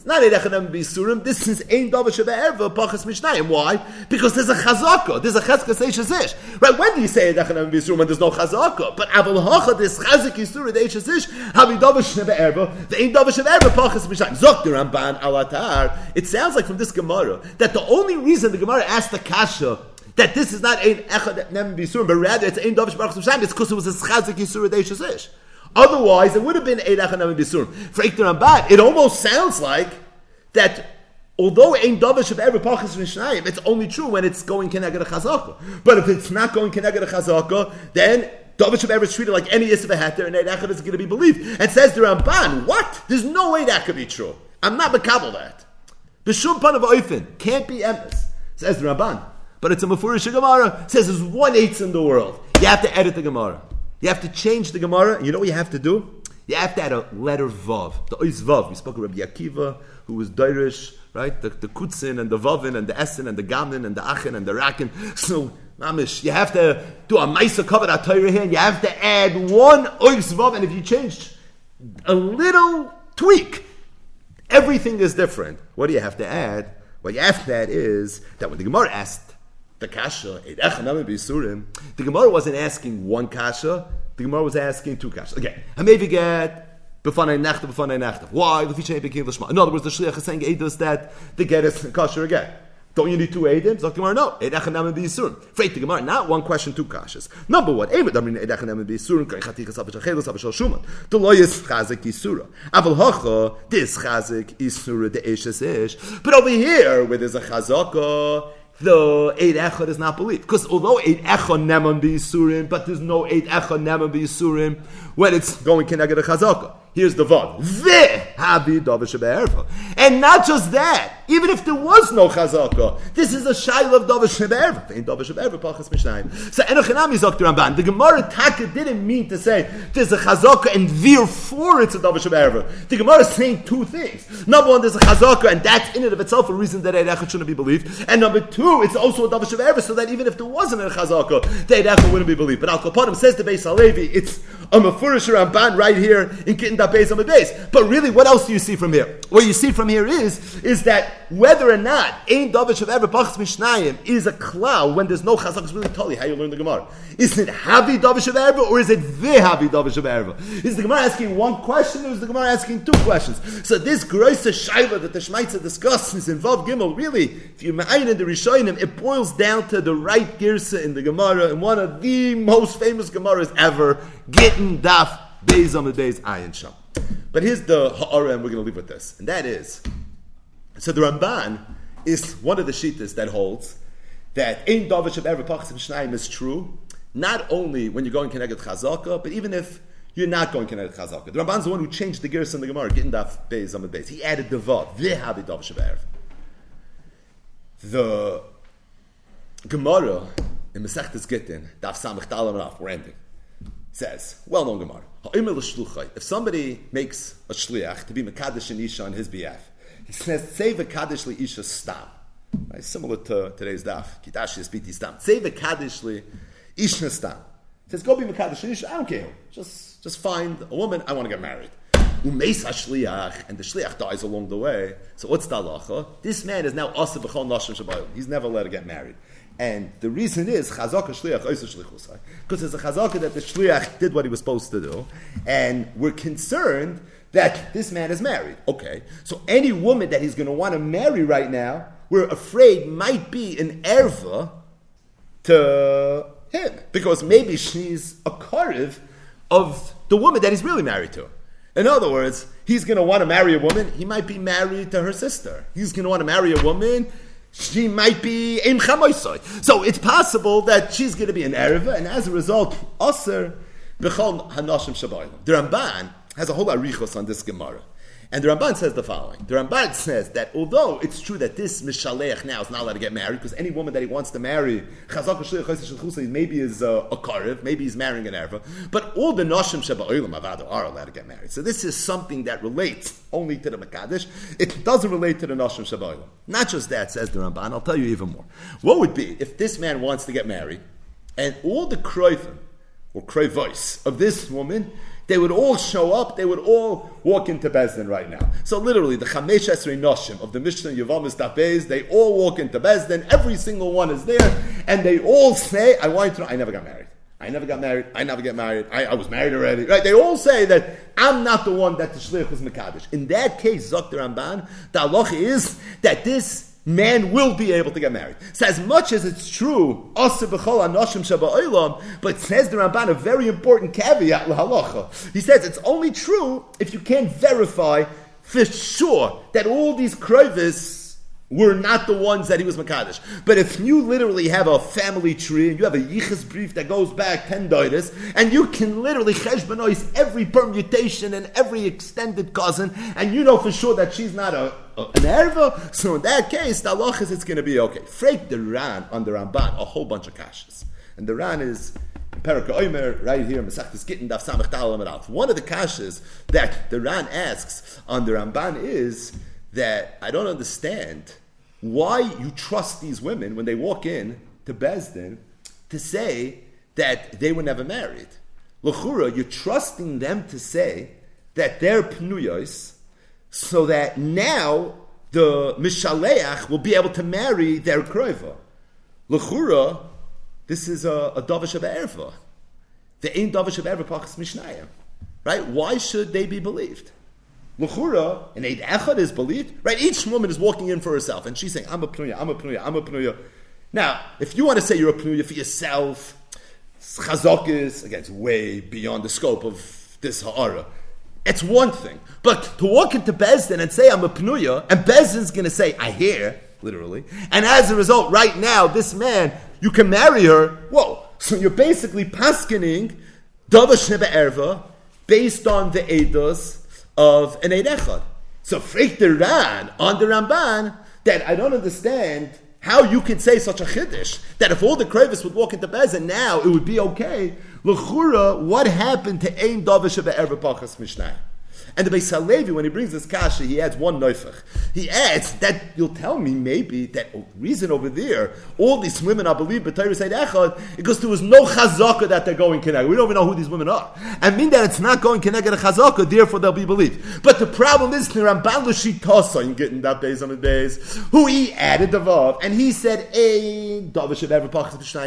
It's not Eidechanam Bisurim. This is Ein Dava Sheva Erva Pachas Mishnayim. Why? Because there's a Chazaka. There's a Chazka Seish Ish. Right? When do you say Eidechanam Bisurim when there's no Chazaka? But Aval Hacha, this Chazik Yisur, the Eish Ish, Havi Dava Sheva Erva, the Ein Dava Sheva Erva Pachas Mishnayim. Zok the Ramban Alatar. It sounds like from this Gemara that the only reason the Gemara asked the Kasha that this is not Ein Echad Nem Bisurim, but rather it's Ein Dava Sheva Mishnayim, it's because it was a Chazik Yisur, the Eish Ish. Otherwise, it would have been Eidach and Bisurim. For Ramban, it almost sounds like that although Ein Davish of every Pachas Mishnayim, it's only true when it's going Keneged Chazaka. But if it's not going Keneged Chazaka, then Davish of ever is treated like any Yisra Heter, and Eidach is going to be believed. And says the Ramban, what? There's no way that could be true. I'm not Makabal that. B'shum pan of Oifen, can't be emes. Says the Ramban. But it's a Mefurish Gemara, says there's one eighth in the world. You have to edit the Gemara. You have to change the Gemara. You know what you have to do? You have to add a letter Vav. The Ois Vav. We spoke of Rabbi Akiva, who was Dairish, right? The, the Kutzin and the Vavin and the Essen and the Gamin and the Achin and the Rakin. So, Mamish, you have to do a Maisa at Torah here, you have to add one Ois Vav, and if you change a little tweak, everything is different. What do you have to add? What you have to add is that when the Gemara asked the kasha, the Gemara wasn't asking one kasha, the Gemara was asking two kashas. Again, maybe get b'fanei nechta, b'fanei nechta. Why? In other words, the shliach is saying Eidos that the get is kasher again. Don't you need two Eidim? Zok Gemara, no. Eidachanam b'yisurim. Freight the Gemara, not one question, two kashas. Number one, Eimet Amrin Eidachanam b'yisurim, kai chatichas avashal chelos avashal shuman. The lo is chazik yisura. Aval hocha, this chazik yisura de eshes ish. But over here, where there's a chazaka, the eight echad is not believed. Because although eight echad neman be surim, but there's no eight echad neman be surim when it's going connected to chazaka. Here's the vod. And not just that, even if there was no chazaka, this is a shayla of davish. So enochinami zok the Ramban. The Gemara Taka didn't mean to say there's a chazaka and therefore it's a davish. The Gemara is saying two things. Number one, there's a chazaka and that's in and of itself a reason that Eidechad shouldn't be believed. And number two, it's also a davish so that even if there wasn't a chazaka, the Eidechad wouldn't be believed. But Al Kapadim says to Beis Halevi, it's a mafurish Ramban right here in Gittin The. But really, what else do you see from here? What you see from here is, is that whether or not Ein Davish of ever Bachs Mishnayim is a cloud when there's no Chazak, it's really totally how you learn the Gemara. Is it Havi Davish of Erva or is it Havi Davish of Erva? Is the Gemara asking one question or is the Gemara asking two questions? So this Groisa Shaila that the Shmaitza discusses in Vav Gimel, really, if you ma'ayin in the Rishonim, it boils down to the right Girsa in the Gemara and one of the most famous Gemaras ever, Gittin Daf Beis on the days Ayin Sham. But here's the Ha'ara, and we're going to leave with this, and that is so the Ramban is one of the shitas that holds that Ein Davish of ever Pachas Mishnayim is true, not only when you're going Keneged Chazaka, but even if you're not going Keneged Chazaka. The Ramban is the one who changed the gears in the Gemara, Gittin Daf Beis on the base. He added the Vav, V'havi Davish of Erev. The Gemara in Masechtas Gittin, Daf Samach Dalam Raf, we're ending, says, well-known Gemara, if somebody makes a shliach to be Mekadosh and Isha on his behalf, he says, Save a Kaddish li Isha Stam. Right? Similar to today's daf. Kitash is biti Stam. Save a Kaddish li Isha Stam. He says, Go be Mekadosh Isha. I don't care. Just, just find a woman. I want to get married. Umeis shliach, and the Shliach dies along the way. So what's the halacha? This man is now Asa B'chol Nashim Shabbayim. He's never let her get married. And the reason is chazaka shliach because it's a chazaka that the shliach did what he was supposed to do, and we're concerned that this man is married. Okay, so any woman that he's going to want to marry right now, we're afraid might be an erva to him because maybe she's a kariv of the woman that he's really married to. In other words, he's going to want to marry a woman. He might be married to her sister. He's going to want to marry a woman. She might be im So it's possible that she's going to be an erva, and as a result, aser b'chol hanashim shabayim. The Ramban has a whole arichos on this Gemara. And the Ramban says the following. The Ramban says that although it's true that this Mishaleach now is not allowed to get married, because any woman that he wants to marry, maybe is a, a karev, maybe he's marrying an erva, but all the Noshim Sheba Avado are allowed to get married. So this is something that relates only to the Makadish. It doesn't relate to the Noshim Sheba Not just that, says the Ramban, I'll tell you even more. What would be if this man wants to get married, and all the kroivim, or kroivos, of this woman they would all show up, they would all walk into Bezdin right now. So literally, the Chamesh Esrei Noshim of the Mishnah Yavamis Tapez, they all walk into Bezdin, every single one is there, and they all say, I want to know, I never got married. I never got married. I never get married. I, I, was married already. Right? They all say that I'm not the one that the shlich was mekadosh. In that case, Zok Ramban, the halacha is that this man will be able to get married. So as much as it's true, but says the Ramban a very important caveat halacha. He says it's only true if you can't verify for sure that all these krovis were not the ones that he was Makadish. But if you literally have a family tree and you have a Yichus brief that goes back 10 doitis, and you can literally cheshbanois every permutation and every extended cousin, and you know for sure that she's not a an erva, so in that case, the Allah is it's going to be okay. Freak the Ran on the Ramban, a whole bunch of kashas. And the Ran is Perika Oimer, right here, Masachtis Gittin, Daf Samach One of the kashas that the Ran asks on the Ramban is that I don't understand why you trust these women when they walk in to Bezdin to say that they were never married. L'chura, you're trusting them to say that they're pnuyos, so that now the mishaleach will be able to marry their kroiva. L'chura, this is a, a davish of erva. The ain't davish of erva pachas mishnayim. Right? Why should they be believed? L'chura, an Eid Echad is believed, right? Each woman is walking in for herself, and she's saying, I'm a Pnuya, I'm a Pnuya, I'm a Pnuya. Now, if you want to say you're a Pnuya for yourself, Chazok again, it's way beyond the scope of this Ha'ara. It's one thing. But to walk into Bezdin and say, I'm a Pnuya, and Bezdin's going to say, I hear, literally, and as a result, right now, this man, you can marry her, whoa. So you're basically paskening Davash Erva based on the Eidos of an Eid Echad. So Freik the Ran on the Ramban that I don't understand how you could say such a chiddush that if all the krevis would walk into Bezin now it would be okay. L'chura, what happened to Ein Davish of Erev Pachas Mishnah? And the Beis Halevi, when he brings this kasha, he adds one neufach. He adds that you'll tell me maybe that reason over there, all these women are believed but Torah said echad, because there was no chazaka that they're going keneged. We don't even know who these women are. I mean that it's not going keneged a chazaka, therefore they'll be believed. But the problem is the Ramban L'Shitasa in Gittin that days on the days, who he added the vav, and he said, "A davar should ever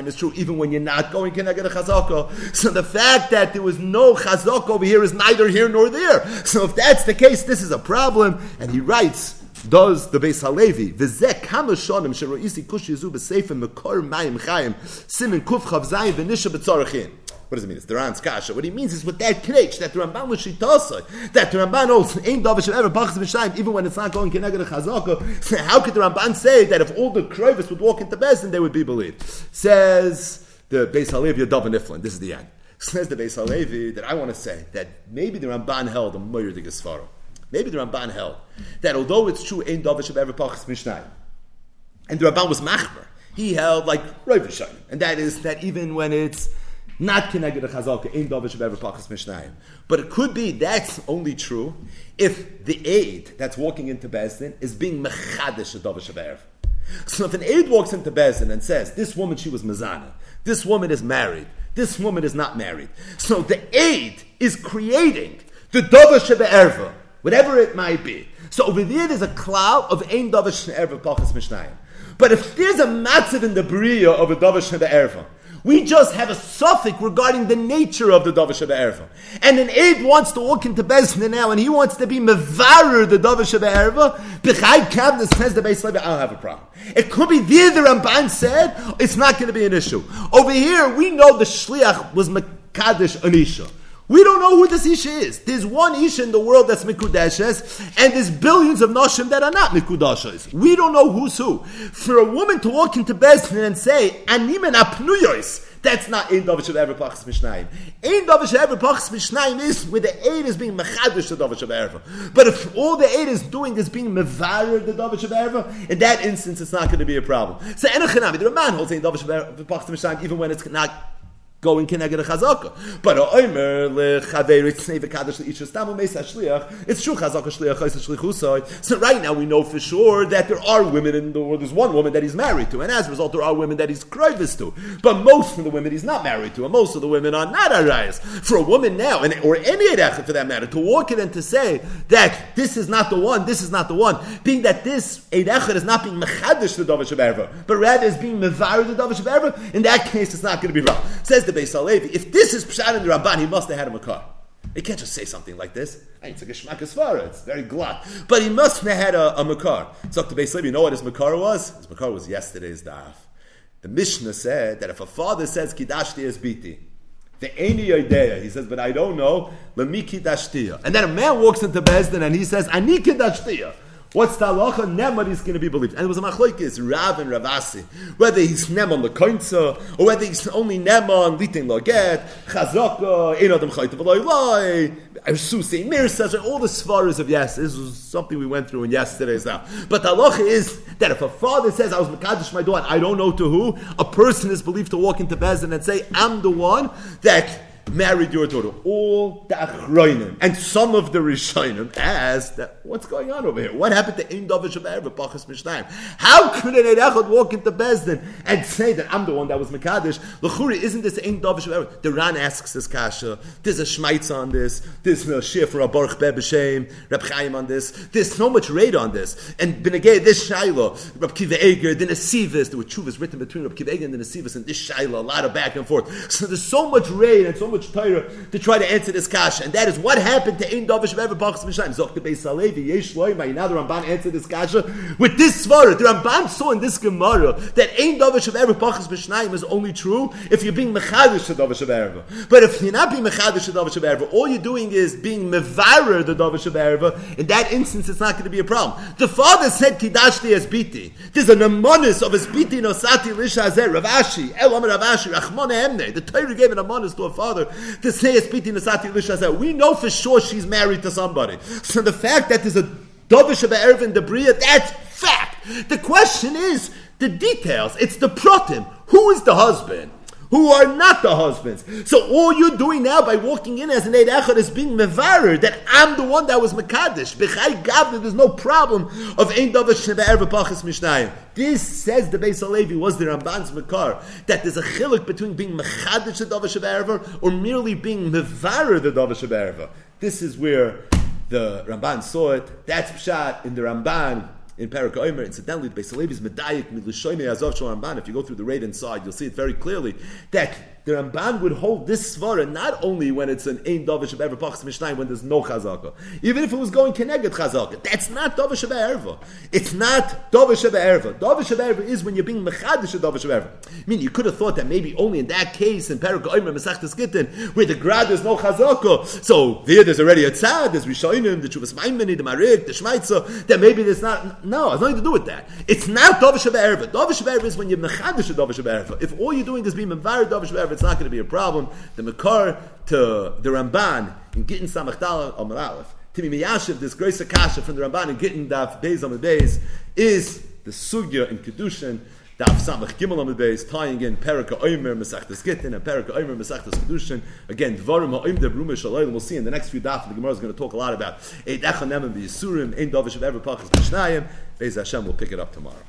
is true, even when you're not going keneged a chazaka." So the fact that there was no chazaka over here is neither here nor there. So if that's the case, this is a problem. And he writes, does the Beis Halevi, v'zeh kama shonim shero'isi kush yizu b'seifim mekor mayim chayim simin kuf chav zayin v'nisha b'tzorachin. What does it mean? It's the Ran's kasha. What he means is with that kreich, that the Ramban was that the Ramban also ain't davish ever bachas b'shayim, even when it's not going keneged a chazaka. How could the Ramban say that if all the krovis would walk into Bezdin, they would be believed? Says the Beis Halevi Yadav Niflin. This is the end. Says the Beis Halevi that I want to say that maybe the Ramban held a Moyer de Gesfaro. Maybe the Ramban held that although it's true, Ein Davish of ever Pachas Mishnayim, and the Ramban was Machmer, he held like Rav and that is that even when it's not connected to Chazalka, Ein Davish of ever Pachas Mishnayim. But it could be that's only true if the aid that's walking into Bezdin is being Mechadish of Davish of So if an aid walks into Bezin and says, this woman, she was Mazana, this woman is married, this woman is not married. So the aid is creating the Dova Sheba whatever it might be. So over there, there's a cloud of Ein Dova Sheba Pachas Mishnayim. But if there's a matzav in the Bria of a Dova Sheba we just have a suffix regarding the nature of the Davar Sheba Erva. And an aide wants to walk into Bezdin now and he wants to be Mevarer the Davar Erva. B'chai Kabna says the Beis Levi, I don't have a problem. It could be there the Ramban said, it's not going to be an issue. Over here, we know the Shliach was Mekadesh Anisha. We don't know who this Isha is. There's one Isha in the world that's Mikudeshes, and there's billions of Nashim that are not Mikudeshes. We don't know who's who. For a woman to walk into Bezdin and say, Animen apnuyois, that's not Ein Davish of Ever Pachas Mishnayim. Ein Davish of Ever Pachas Mishnayim is where the aid is being Mechadish the Davish of Ever. But if all the aid is doing is being Mevarer the Davish of Ever, in that instance it's not going to be a problem. So Enochanami, the Ramban holds Ein Davish of Ever Pachas Mishnayim even when it's not going keneged a chazaka. But a oimer lechaver tzei v'kadosh leisha stamu meis shliach. It's true chazaka shliach chayis shlichusai. So right now we know for sure that there are women in the world. There's one woman that he's married to, and as a result there are women that he's krivis to. But most of the women he's not married to, and most of the women are not arayas. For a woman now, and or any erechet for that matter, to walk in and to say that this is not the one, this is not the one, being that this erechet is not being mechadish the shaberva, but rather is being mevar the shaberva, in that case it's not going to be wrong. Says the Beis if this is Pshat in the Ramban, he must have had a Makar. He can't just say something like this. It's like a shmak It's very glut. But he must have had a, a makar. So the Beis Halevi, you know what his makar was? His makar was yesterday's daf. The Mishnah said that if a father says kidashti is biti, the any idea, he says, but I don't know, lemi kidashtiya. And then a man walks into Bezdin and he says, ani kidashtiya. What's the halacha? Nemar is going to be believed. And it was a machlokes, Rav and Ravasi. Whether he's nem on the koinza, or whether he's only nem on litin loget, chazaka, ein adam chayta v'loy loy, Susi, Mir says, all the svaras of yes, this was something we went through in yesterday's now. But the halacha is that if a father says, I was Makadish my daughter, I don't know to who, a person is believed to walk into Bezin and say, I'm the one that married your daughter. All the achroinim and some of the rishonim asked what's going on over here? What happened to Ein Davish of? How could an Erechot walk into Bezdin and say that I'm the one that was Mekadesh? L'churi, isn't this Ein Davish of? The Ran asks this kasha. There's a Shmaitz on this. There's a shir for a Baruch Bebeshem, Reb Chaim on this. There's so much raid on this. And Benegay, this Shiloh, Reb Kiva Eger, the Nesivis, there were chuvas written between Reb Kiva Eger and the Nesivis, and this Shiloh, a lot of back and forth. So there's so much raid and so much Torah to try to answer this kasha, and that is what happened to Ein Davish Ever Bachas Mishayim. Zok the Beis Halevi Yesh Loimai. Now the Ramban answered this kasha with this svara. The Ramban saw in this Gemara that Ein Davish Ever Bachas Mishayim is only true if you're being mechadish to Davish Ever. But if you're not being mechadish to Davish Ever, all you're doing is being mevarer the Davish Ever. In that instance, it's not going to be a problem. The father said Kidashti as biti. There's an amonis of his biti nosati lisha azer Ravashi Elam Ravashi Rachmon Emne. The Torah gave an amonis to a father We know for sure she's married to somebody. So the fact that there's a Dovish of Ervin Debria, that's fact. The question is the details. It's the protim. Who is the husband? Who are not the husbands. So all you're doing now by walking in as an Eid Echad is being mevarer that I'm the one that was Makadish. B'chai Gavna, there's no problem of Ein Davar Shneve'er V'pachas Mishnayim. This says the Beis Halevi was the Ramban's Makar that there's a chiluk between being Mechadish the Davar Shebe'erva or merely being mevarer the Davar Shebe'erva. This is where the Ramban saw it. That's Pshat in the Ramban in Parak Omer. Incidentally, the Beis Halevi's Medayik Milushoyme Azov Ramban. If you go through the raid inside, you'll see it very clearly that the Ramban would hold this svara not only when it's an ein davish ever pachs mishnayim when there's no chazaka, even if it was going keneged chazaka. That's not davish erva. It's not davish erva. Davish erva is when you're being mechadish davish erva. I mean, you could have thought that maybe only in that case in Parak Omer Mesachtes Gittin where the grad there's no chazaka, so there there's already a tzad, there's rishonim, the chuvas maimini, the marik, the shmaitza. That maybe there's not. No, it's nothing to do with that. It's not davish erva. Davish erva is when you're mechadish davish erva. If all you're doing is being mevar davish erva it's not going to be a problem. The Makar to the Ramban in Gittin Samachdal Amar Aleph, Timi Miyashiv, this grace Akasha from the Ramban in Gittin Daf Beis Amar Beis, is the Sugya in Kedushin, Daf Samach Gimel Amar Beis, tying in Perika Oimer Mesachtas Gittin and Perika Oimer Mesachtas Kedushin. Again, Dvarim Ha'im De Brume Shalayim, we'll see in the next few Daf, the Gemara is going to talk a lot about Eid Echanem and the Yisurim, Ein Davish of Ever Pachas Mishnayim. Beis Hashem, we'll pick it up tomorrow.